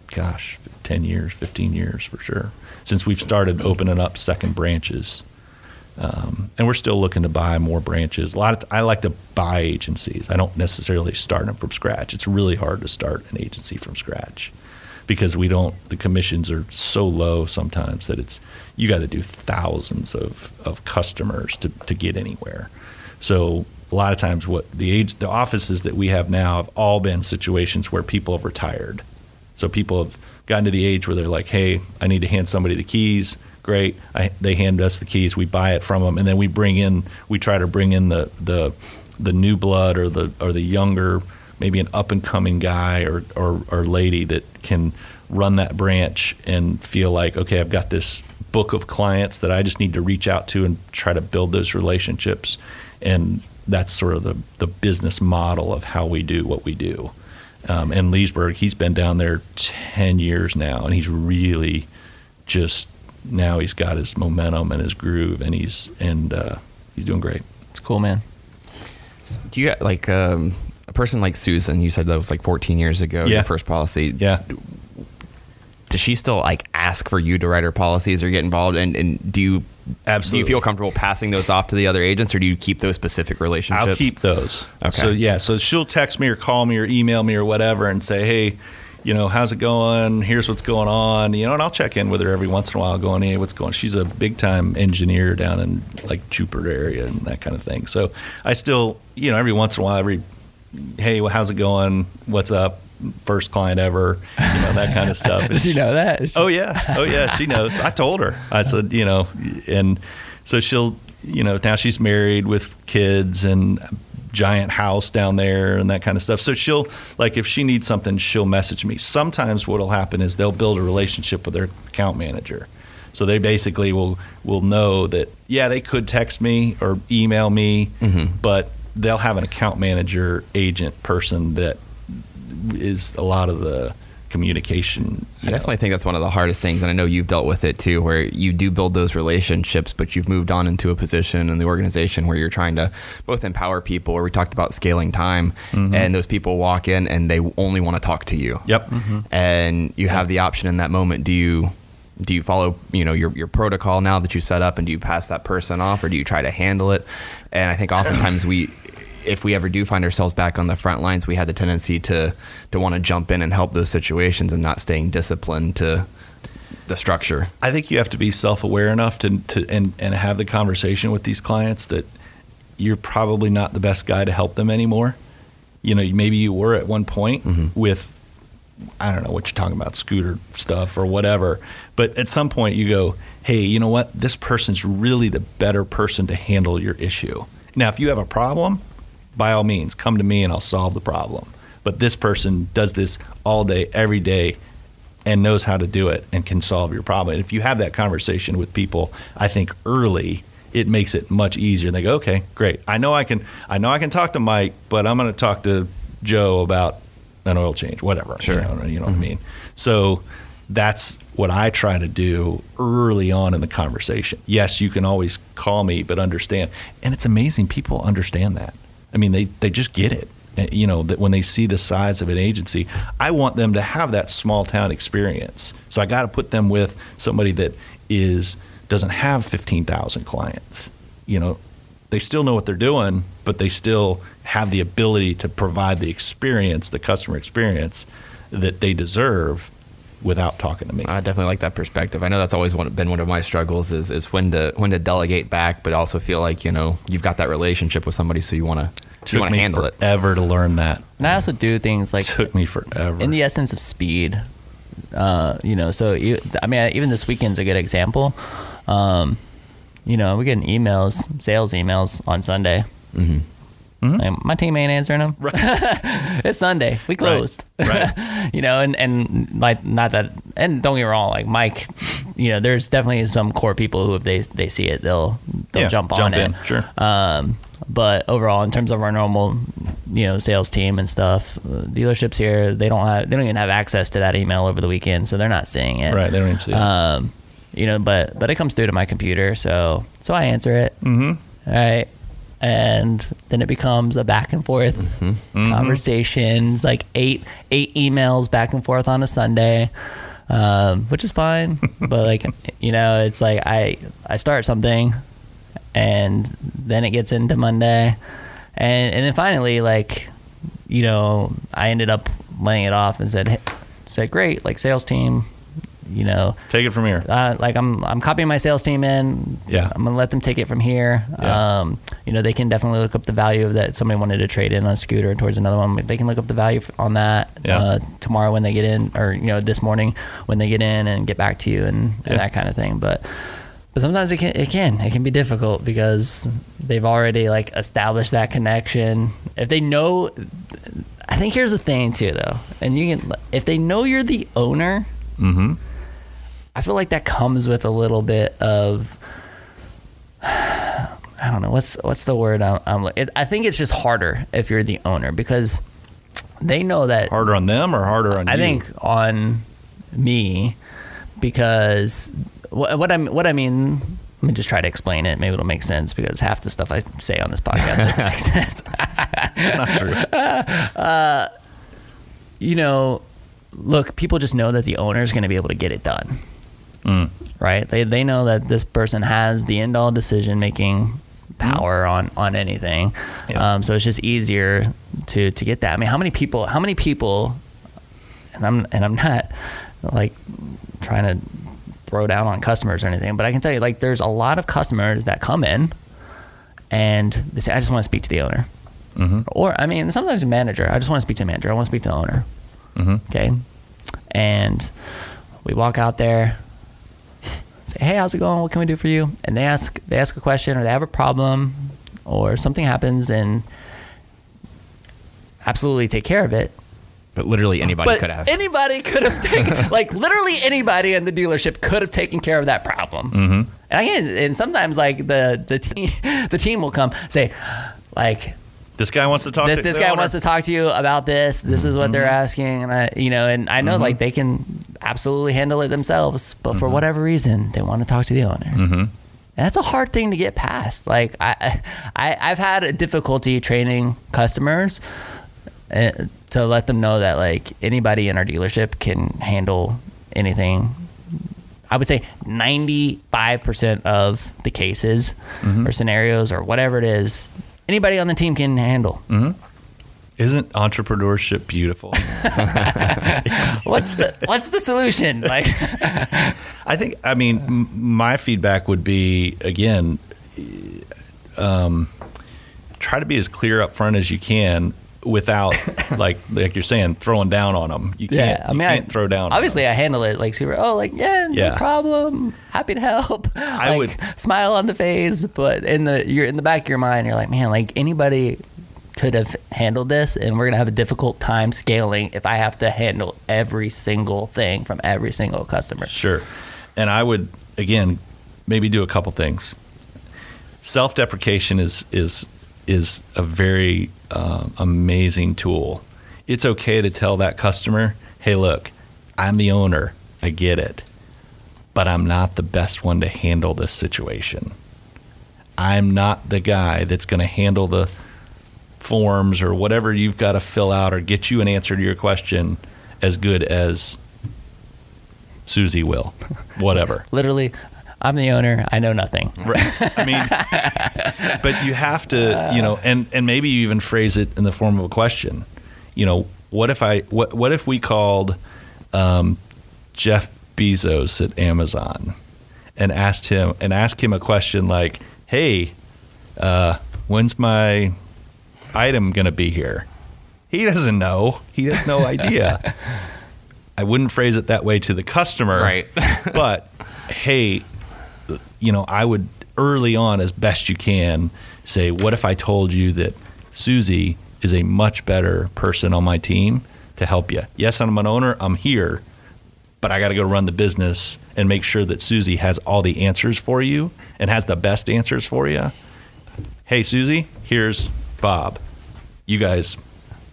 gosh, 10 years, 15 years for sure, since we've started opening up second branches. Um, and we're still looking to buy more branches. A lot of t- I like to buy agencies. I don't necessarily start them from scratch. It's really hard to start an agency from scratch because we don't. The commissions are so low sometimes that it's you got to do thousands of, of customers to, to get anywhere. So a lot of times, what the age the offices that we have now have all been situations where people have retired. So people have gotten to the age where they're like, "Hey, I need to hand somebody the keys." Great, I, they hand us the keys. We buy it from them, and then we bring in. We try to bring in the the the new blood or the or the younger, maybe an up and coming guy or, or or lady that can run that branch and feel like, okay, I've got this book of clients that I just need to reach out to and try to build those relationships, and that's sort of the the business model of how we do what we do um, and Leesburg. He's been down there ten years now, and he's really just now he's got his momentum and his groove, and he's and uh, he's doing great. It's cool, man. Do you like um, a person like Susan? You said that was like 14 years ago. Yeah. Your first policy. Yeah, Does she still like ask for you to write her policies or get involved? And, and do you Absolutely. do you feel comfortable passing those off to the other agents, or do you keep those specific relationships? I'll keep those. Okay. So yeah, so she'll text me or call me or email me or whatever and say, hey, you know, how's it going? Here's what's going on. You know, and I'll check in with her every once in a while, going, hey, what's going? on? She's a big time engineer down in like Jupiter area and that kind of thing. So I still, you know, every once in a while, every, hey, well, how's it going? What's up? First client ever, you know, that kind of stuff. Does she know that? Oh yeah, oh yeah, she knows. I told her. I said, you know, and so she'll, you know, now she's married with kids and a giant house down there and that kind of stuff. So she'll like if she needs something, she'll message me. Sometimes what'll happen is they'll build a relationship with their account manager. So they basically will will know that yeah, they could text me or email me, mm-hmm. but they'll have an account manager agent person that is a lot of the communication. I you know. definitely think that's one of the hardest things, and I know you've dealt with it too, where you do build those relationships, but you've moved on into a position in the organization where you're trying to both empower people, where we talked about scaling time, mm-hmm. and those people walk in and they only want to talk to you. Yep. Mm-hmm. And you have the option in that moment. Do you do you follow you know your your protocol now that you set up, and do you pass that person off, or do you try to handle it? And I think oftentimes we. If we ever do find ourselves back on the front lines, we have the tendency to to want to jump in and help those situations and not staying disciplined to the structure. I think you have to be self-aware enough to, to and, and have the conversation with these clients that you're probably not the best guy to help them anymore. You know, maybe you were at one point mm-hmm. with I don't know what you're talking about, scooter stuff or whatever. But at some point you go, hey, you know what? This person's really the better person to handle your issue. Now, if you have a problem, by all means, come to me and I'll solve the problem. But this person does this all day, every day, and knows how to do it and can solve your problem. And if you have that conversation with people, I think early it makes it much easier. And they go, okay, great. I know I can. I know I can talk to Mike, but I'm going to talk to Joe about an oil change, whatever. Sure. You know, you know what I mm-hmm. mean? So that's what I try to do early on in the conversation. Yes, you can always call me, but understand. And it's amazing people understand that. I mean, they, they just get it. Uh, You know, that when they see the size of an agency, I want them to have that small town experience. So I got to put them with somebody that is doesn't have 15,000 clients. You know, they still know what they're doing, but they still have the ability to provide the experience, the customer experience that they deserve without talking to me. I definitely like that perspective. I know that's always one, been one of my struggles is, is when to when to delegate back, but also feel like you know you've got that relationship with somebody, so you want to you Took want to me handle it. forever to learn that. And I also do things like Took me forever. in the essence of speed. Uh, you know, so you, I mean, even this weekend's a good example. Um, you know, we're getting emails, sales emails on Sunday. Mhm. Like, my team ain't answering them. it's Sunday. We closed. Right. you know, and and like not that. And don't get me wrong. Like Mike, you know, there's definitely some core people who if they they see it, they'll they'll Yeah, jump on jump it. in, sure. Um, but overall, in terms of our normal, you know, sales team and stuff, uh, dealerships here they don't have they don't even have access to that email over the weekend, so they're not seeing it. Right, they don't even see it. Um, you know, but but it comes through to my computer, so so I answer it. Mm-hmm. right, and then it becomes a back and forth Mm-hmm. conversations, like eight eight emails back and forth on a Sunday. Um, which is fine, but like you know, it's like I I start something, and then it gets into Monday, and and then finally like, you know, I ended up laying it off and said, hey, said great, like sales team, you know, Take it from here. uh, like I'm I'm copying my sales team in. Yeah. I'm gonna let them take it from here. Yeah. Um, you know, they can definitely look up the value of that. Somebody wanted to trade in a scooter towards another one. They can look up the value on that Yeah. uh, tomorrow when they get in, or you know, this morning when they get in and get back to you and, and Yeah. that kind of thing. But but sometimes it can it can it can be difficult because they've already like established that connection. If they know, I think here's the thing too though, and you can if they know you're the owner. Mm-hmm. I feel like that comes with a little bit of I don't know what's what's the word I'm, I'm it, I think it's just harder if you're the owner because they know that Harder on them or harder on I you? think on me because what, what I what I mean let me just try to explain it maybe it'll make sense because half the stuff I say on this podcast doesn't make sense Not true. Uh, you know, look, people just know that the owner is going to be able to get it done. Mm. Right? They, they know that this person has the end all decision making power on, on anything. Yeah. Um, so it's just easier to, to get that. I mean, how many people, how many people, and I'm, and I'm not like trying to throw down on customers or anything, but I can tell you, like, there's a lot of customers that come in and they say, I just want to speak to the owner. Mm-hmm. Or, I mean, sometimes a manager. I just want to speak to a manager. I want to speak to the owner. Mm-hmm. Okay. And we walk out there, say, Hey, how's it going? What can we do for you? And they ask they ask a question or they have a problem or something happens and absolutely take care of it. But literally anybody but could have. anybody could have taken like literally anybody in the dealership could have taken care of that problem. Mm-hmm. And again, and sometimes like the the team the team will come say like This guy wants to talk this, to this guy owner. wants to talk to you about this. This is what Mm-hmm. they're asking, and I, you know, and I know like they can absolutely handle it themselves, but Mm-hmm. for whatever reason, they want to talk to the owner. Mm-hmm. And that's a hard thing to get past. Like I, I, I've had a difficulty training customers uh, to let them know that like anybody in our dealership can handle anything. I would say 95% of the cases Mm-hmm. or scenarios or whatever it is, anybody on the team can handle. Isn't entrepreneurship beautiful? what's the what's the solution? Like, I think. I mean, m- my feedback would be again, um, try to be as clear up front as you can without, like, like you're saying, throwing down on them. You can't. yeah, I mean, you can't I, throw down. on Obviously. I handle it like super. Oh, like yeah, no Yeah. problem. Happy to help. I Like, would- smile on the face, but in the you're in the back of your mind, you're like, man, like anybody could have handled this, and we're gonna have a difficult time scaling if I have to handle every single thing from every single customer. Sure. And I would again maybe do a couple things. Self-deprecation is is is a very uh, amazing tool. It's okay to tell that customer, "Hey, look, I'm the owner. I get it, but I'm not the best one to handle this situation. I'm not the guy that's going to handle the forms or whatever you've got to fill out or get you an answer to your question as good as Susie will. Whatever. Literally, I'm the owner. I know nothing. Right. I mean, but you have to, you know, and and maybe you even phrase it in the form of a question. You know, what if I what what if we called um, Jeff Bezos at Amazon and asked him and asked him a question like, "Hey, uh, when's my item going to be here?" He doesn't know. He has no idea. I wouldn't phrase it that way to the customer. Right. but hey, you know, I would early on, as best you can, say, what if I told you that Susie is a much better person on my team to help you. Yes, I'm an owner. I'm here, but I got to go run the business and make sure that Susie has all the answers for you and has the best answers for you. Hey, Susie, here's Bob. You guys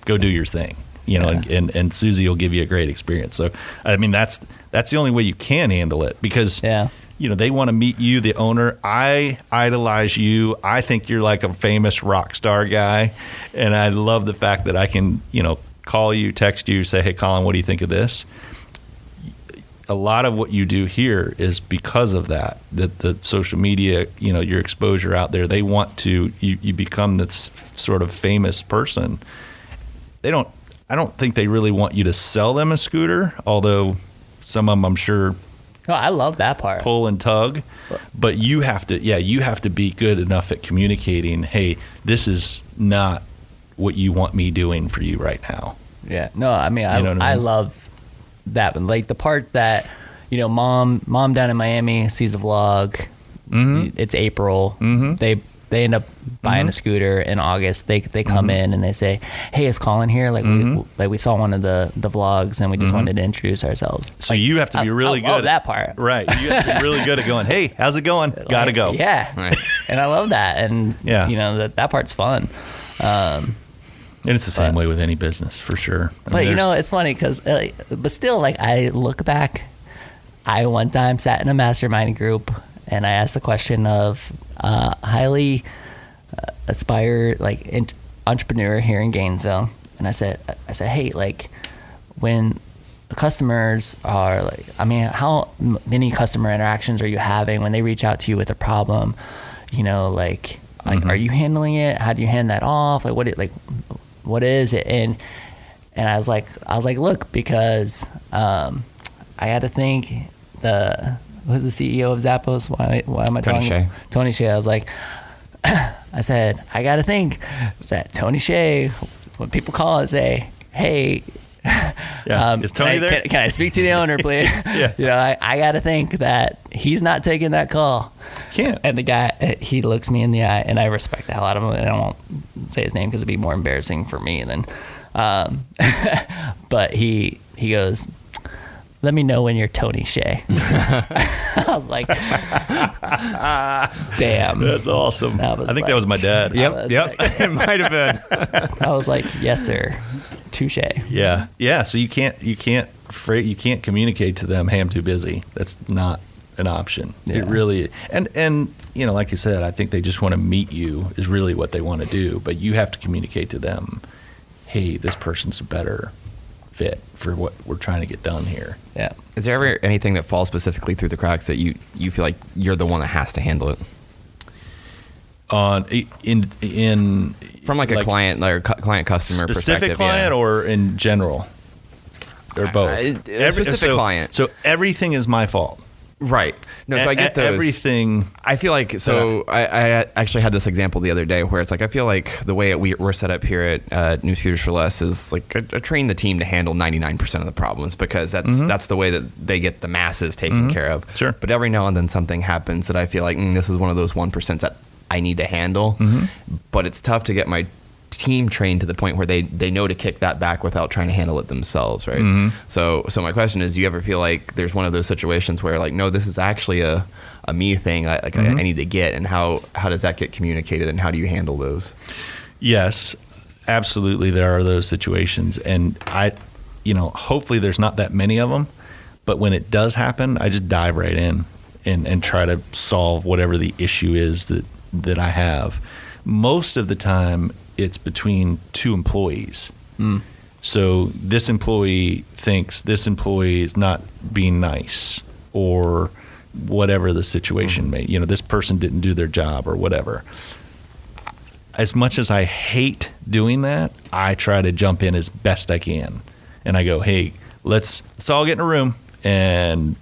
go do your thing. You know, and, and, and Susie will give you a great experience. So, I mean, that's that's the only way you can handle it because Yeah. You know they want to meet you the owner. I idolize you. I think you're like a famous rock star guy. And i love the fact that i can you know call you text you say hey colin what do you think of this? A lot of what you do here is because of that that the social media you know your exposure out there they want to you, you become this sort of famous person. They don't i don't think they really want you to sell them a scooter although some of them i'm sure Oh, I love that part. pull and tug but you have to yeah you have to be good enough at communicating hey this is not what you want me doing for you right now Yeah. No, I mean, I, You know I I, love that one. Like the part that, you know, mom, mom down in Miami sees a vlog. Mm-hmm. It's April. They they end up buying a scooter in August. They they come Mm-hmm. in and they say, "Hey, is Colin here?" Like we like we saw one of the the vlogs and we just wanted to introduce ourselves. Mm-hmm. so you have to be really I love good at that part. right you have to be really good at going hey how's it going gotta go Yeah. Right. and I love that. And Yeah. you know that that part's fun. Um, and it's the same But- way with any business for sure I mean, But you know, it's funny because, uh, but still, like I look back, I one time sat in a mastermind group and I asked the question of uh, highly uh, aspire like in- entrepreneur here in Gainesville, and I said, I said, hey, like when customers are like, I mean, how many customer interactions are you having when they reach out to you with a problem? You know, like, like are you handling it? How do you hand that off? Like, what it like, what is it? And and I was like, I was like, look, because um, I had to think the who's the CEO of Zappos? Why, why am I Tony talking? Hsieh. Tony Hsieh. I was like, I said, I got to think that Tony Hsieh, when people call and say, hey, yeah um, is can tony I, there Can, can I speak to the owner, please? Yeah. You know, I, I got to think that he's not taking that call. can't And the guy, he looks me in the eye, and I respect the hell out of him. And I won't say his name because it'd be more embarrassing for me than. Um, but he he goes, "Let me know when you're Tony Hsieh." I was like, "Damn!" that's awesome That was i think like- that was my dad Yep. Yep. like- it might have been. I was like, "Yes, sir, touche." yeah yeah so you can't you can't freight you can't communicate to them hey i'm too busy that's not an option Yeah. it really and and you know like i said i think they just want to meet you is really what they want to do but you have to communicate to them hey this person's a better fit for what we're trying to get done here Yeah. Is there ever anything that falls specifically through the cracks that you you feel like you're the one that has to handle it on in in from like, a client like cu- client customer specific perspective? client yeah. or in general or both Uh, a specific so, client. so everything is my fault right? No, so I get those. everything I feel like so. I, I actually had this example the other day where it's like I feel like the way we, we're set up here at uh, New Scooters for Less is like I, I train the team to handle ninety nine percent of the problems because that's that's the way that they get the masses taken care of. Sure. But every now and then something happens that I feel like mm, this is one of those one percent that I need to handle. But it's tough to get my team trained to the point where they, they know to kick that back without trying to handle it themselves, right? Mm-hmm. So so my question is, do you ever feel like there's one of those situations where like, no, this is actually a, a me thing, I, like I, I mm-hmm. need to get, and how how does that get communicated, and how do you handle those? Yes, absolutely. There are those situations, and I, you know, hopefully there's not that many of them. But when it does happen, I just dive right in and and try to solve whatever the issue is that that I have. Most of the time, it's between two employees. Mm. So this employee thinks this employee is not being nice, or whatever the situation mm. may. You know, this person didn't do their job, or whatever as much as I hate doing that, I try to jump in as best I can. And I go, hey, let's let's all get in a room and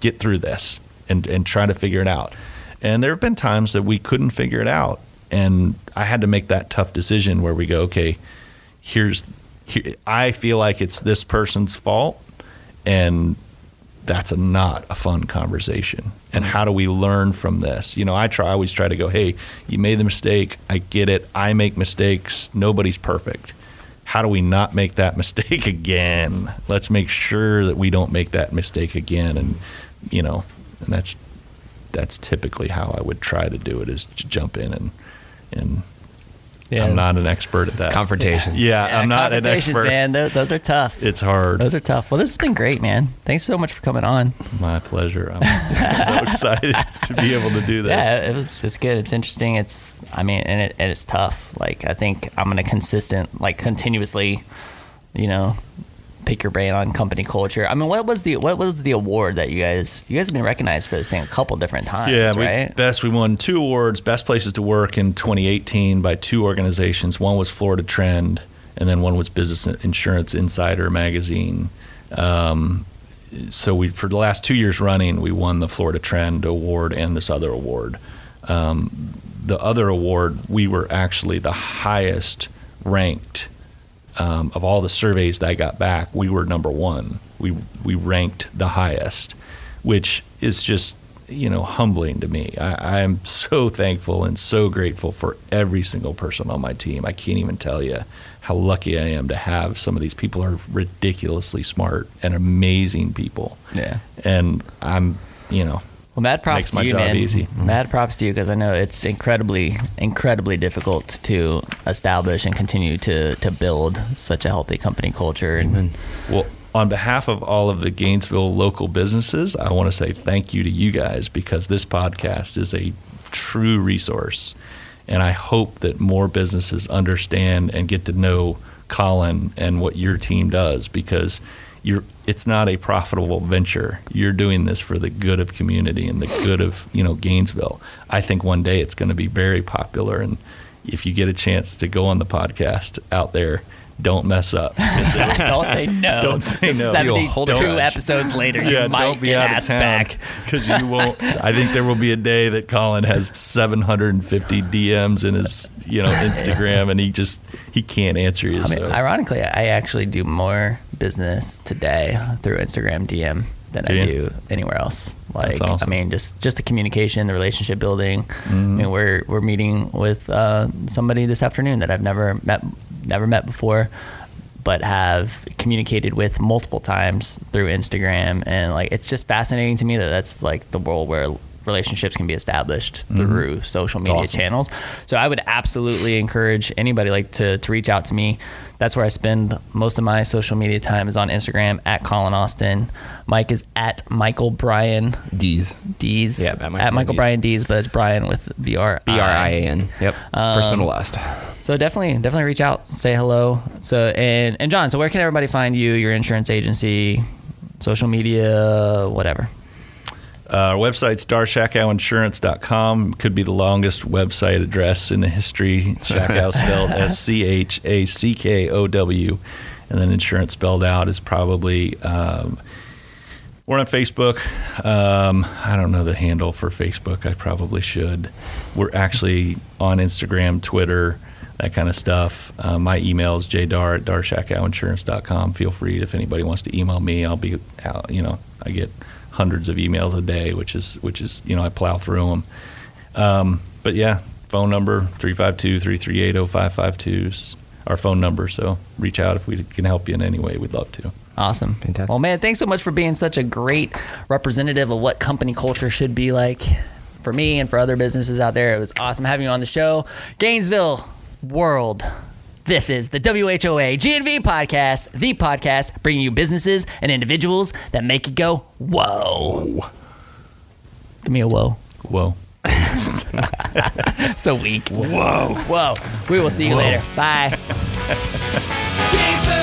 get through this and, and try to figure it out. And there have been times that we couldn't figure it out. And I had to make that tough decision where we go, okay, here's here, I feel like it's this person's fault and that's a not a fun conversation. And how do we learn from this? You know, I try I always try to go, hey, you made the mistake. I get it. I make mistakes. Nobody's perfect. How do we not make that mistake again? Let's make sure that we don't make that mistake again. And you know, and that's that's typically how I would try to do it is to jump in and and I'm not an expert at that. Confrontation. Yeah, I'm not an expert. man. Those, those are tough. It's hard. Those are tough. Well, this has been great, man. Thanks so much for coming on. My pleasure. I'm so excited to be able to do this. Yeah, it was. It's good. It's interesting. It's. I mean, and, it, and it's tough. Like I think I'm gonna consistent, like continuously, you know, pick your brain on company culture. I mean, what was the what was the award that you guys you guys have been recognized for this thing a couple different times, Yeah, we, right? best we won two awards, best places to work in 2018 by two organizations. One was Florida Trend, and then one was Business Insurance Insider magazine. Um, so we for the last two years running, we won the Florida Trend award and this other award. Um, the other award, we were actually the highest ranked um, of all the surveys that I got back. We were number one. We we ranked the highest, which is just you know humbling to me. I, I am so thankful and so grateful for every single person on my team. I can't even tell you how lucky I am to have some of these people are ridiculously smart and amazing people. Yeah. And I'm, you know, Well, mad props Makes to my you, job man. easy. Mm-hmm. Mad props to you because I know it's incredibly, incredibly difficult to establish and continue to to build such a healthy company culture. And Well, on behalf of all of the Gainesville local businesses, I want to say thank you to you guys because this podcast is a true resource. And I hope that more businesses understand and get to know Colin and what your team does because you're it's not a profitable venture. You're doing this for the good of community and the good of, you know, Gainesville. I think one day it's going to be very popular and if you get a chance to go on the podcast out there, don't mess up. don't say no. Don't say no. Seventy-two hold a episodes later, you yeah, might don't be get out of asked town back. because you won't. I think there will be a day that Colin has 750 DMs in his, you know, Instagram, and he just he can't answer you. I mean, so. ironically, I actually do more business today through Instagram DM than Do I you? do anywhere else. Like, awesome. Mm-hmm. I mean, just just the communication, the relationship building. I mean, we're we're meeting with uh, somebody this afternoon that I've never met never met before, but have communicated with multiple times through Instagram, and like it's just fascinating to me that that's like the world where relationships can be established through social media Mm-hmm. awesome. channels. So I would absolutely encourage anybody like to, to reach out to me. That's where I spend most of my social media time is on Instagram at Colin Austin. Mike is at Michael Brian D's. D's. Yeah, at Michael at Michael Brian Brian D's, but it's Brian with B R B R I A N. Yep. First and last. So definitely, definitely reach out, say hello. So and and John, so where can everybody find you, your insurance agency, social media, whatever? Uh, our website's darrschackowinsurance.com. Could be the longest website address in the history. Schackow spelled S C H A C K O W, and then insurance spelled out is probably. Um, we're on Facebook. Um, I don't know the handle for Facebook. I probably should. We're actually on Instagram, Twitter, that kind of stuff. Uh, my email is jdarr at darrschackowinsurance.com. Feel free if anybody wants to email me. I'll be, out, you know, I get hundreds of emails a day, which is, which is, you know, I plow through them. Um, but yeah, phone number 352 338 0552 is our phone number. So reach out if we can help you in any way. We'd love to. Awesome. Fantastic. Well, man, thanks so much for being such a great representative of what company culture should be like for me and for other businesses out there. It was awesome having you on the show. Gainesville World. This is the WHOA GNV podcast, the podcast bringing you businesses and individuals that make you go, whoa. Give me a whoa. Whoa. So weak. Whoa. Whoa. We will see you later. Bye.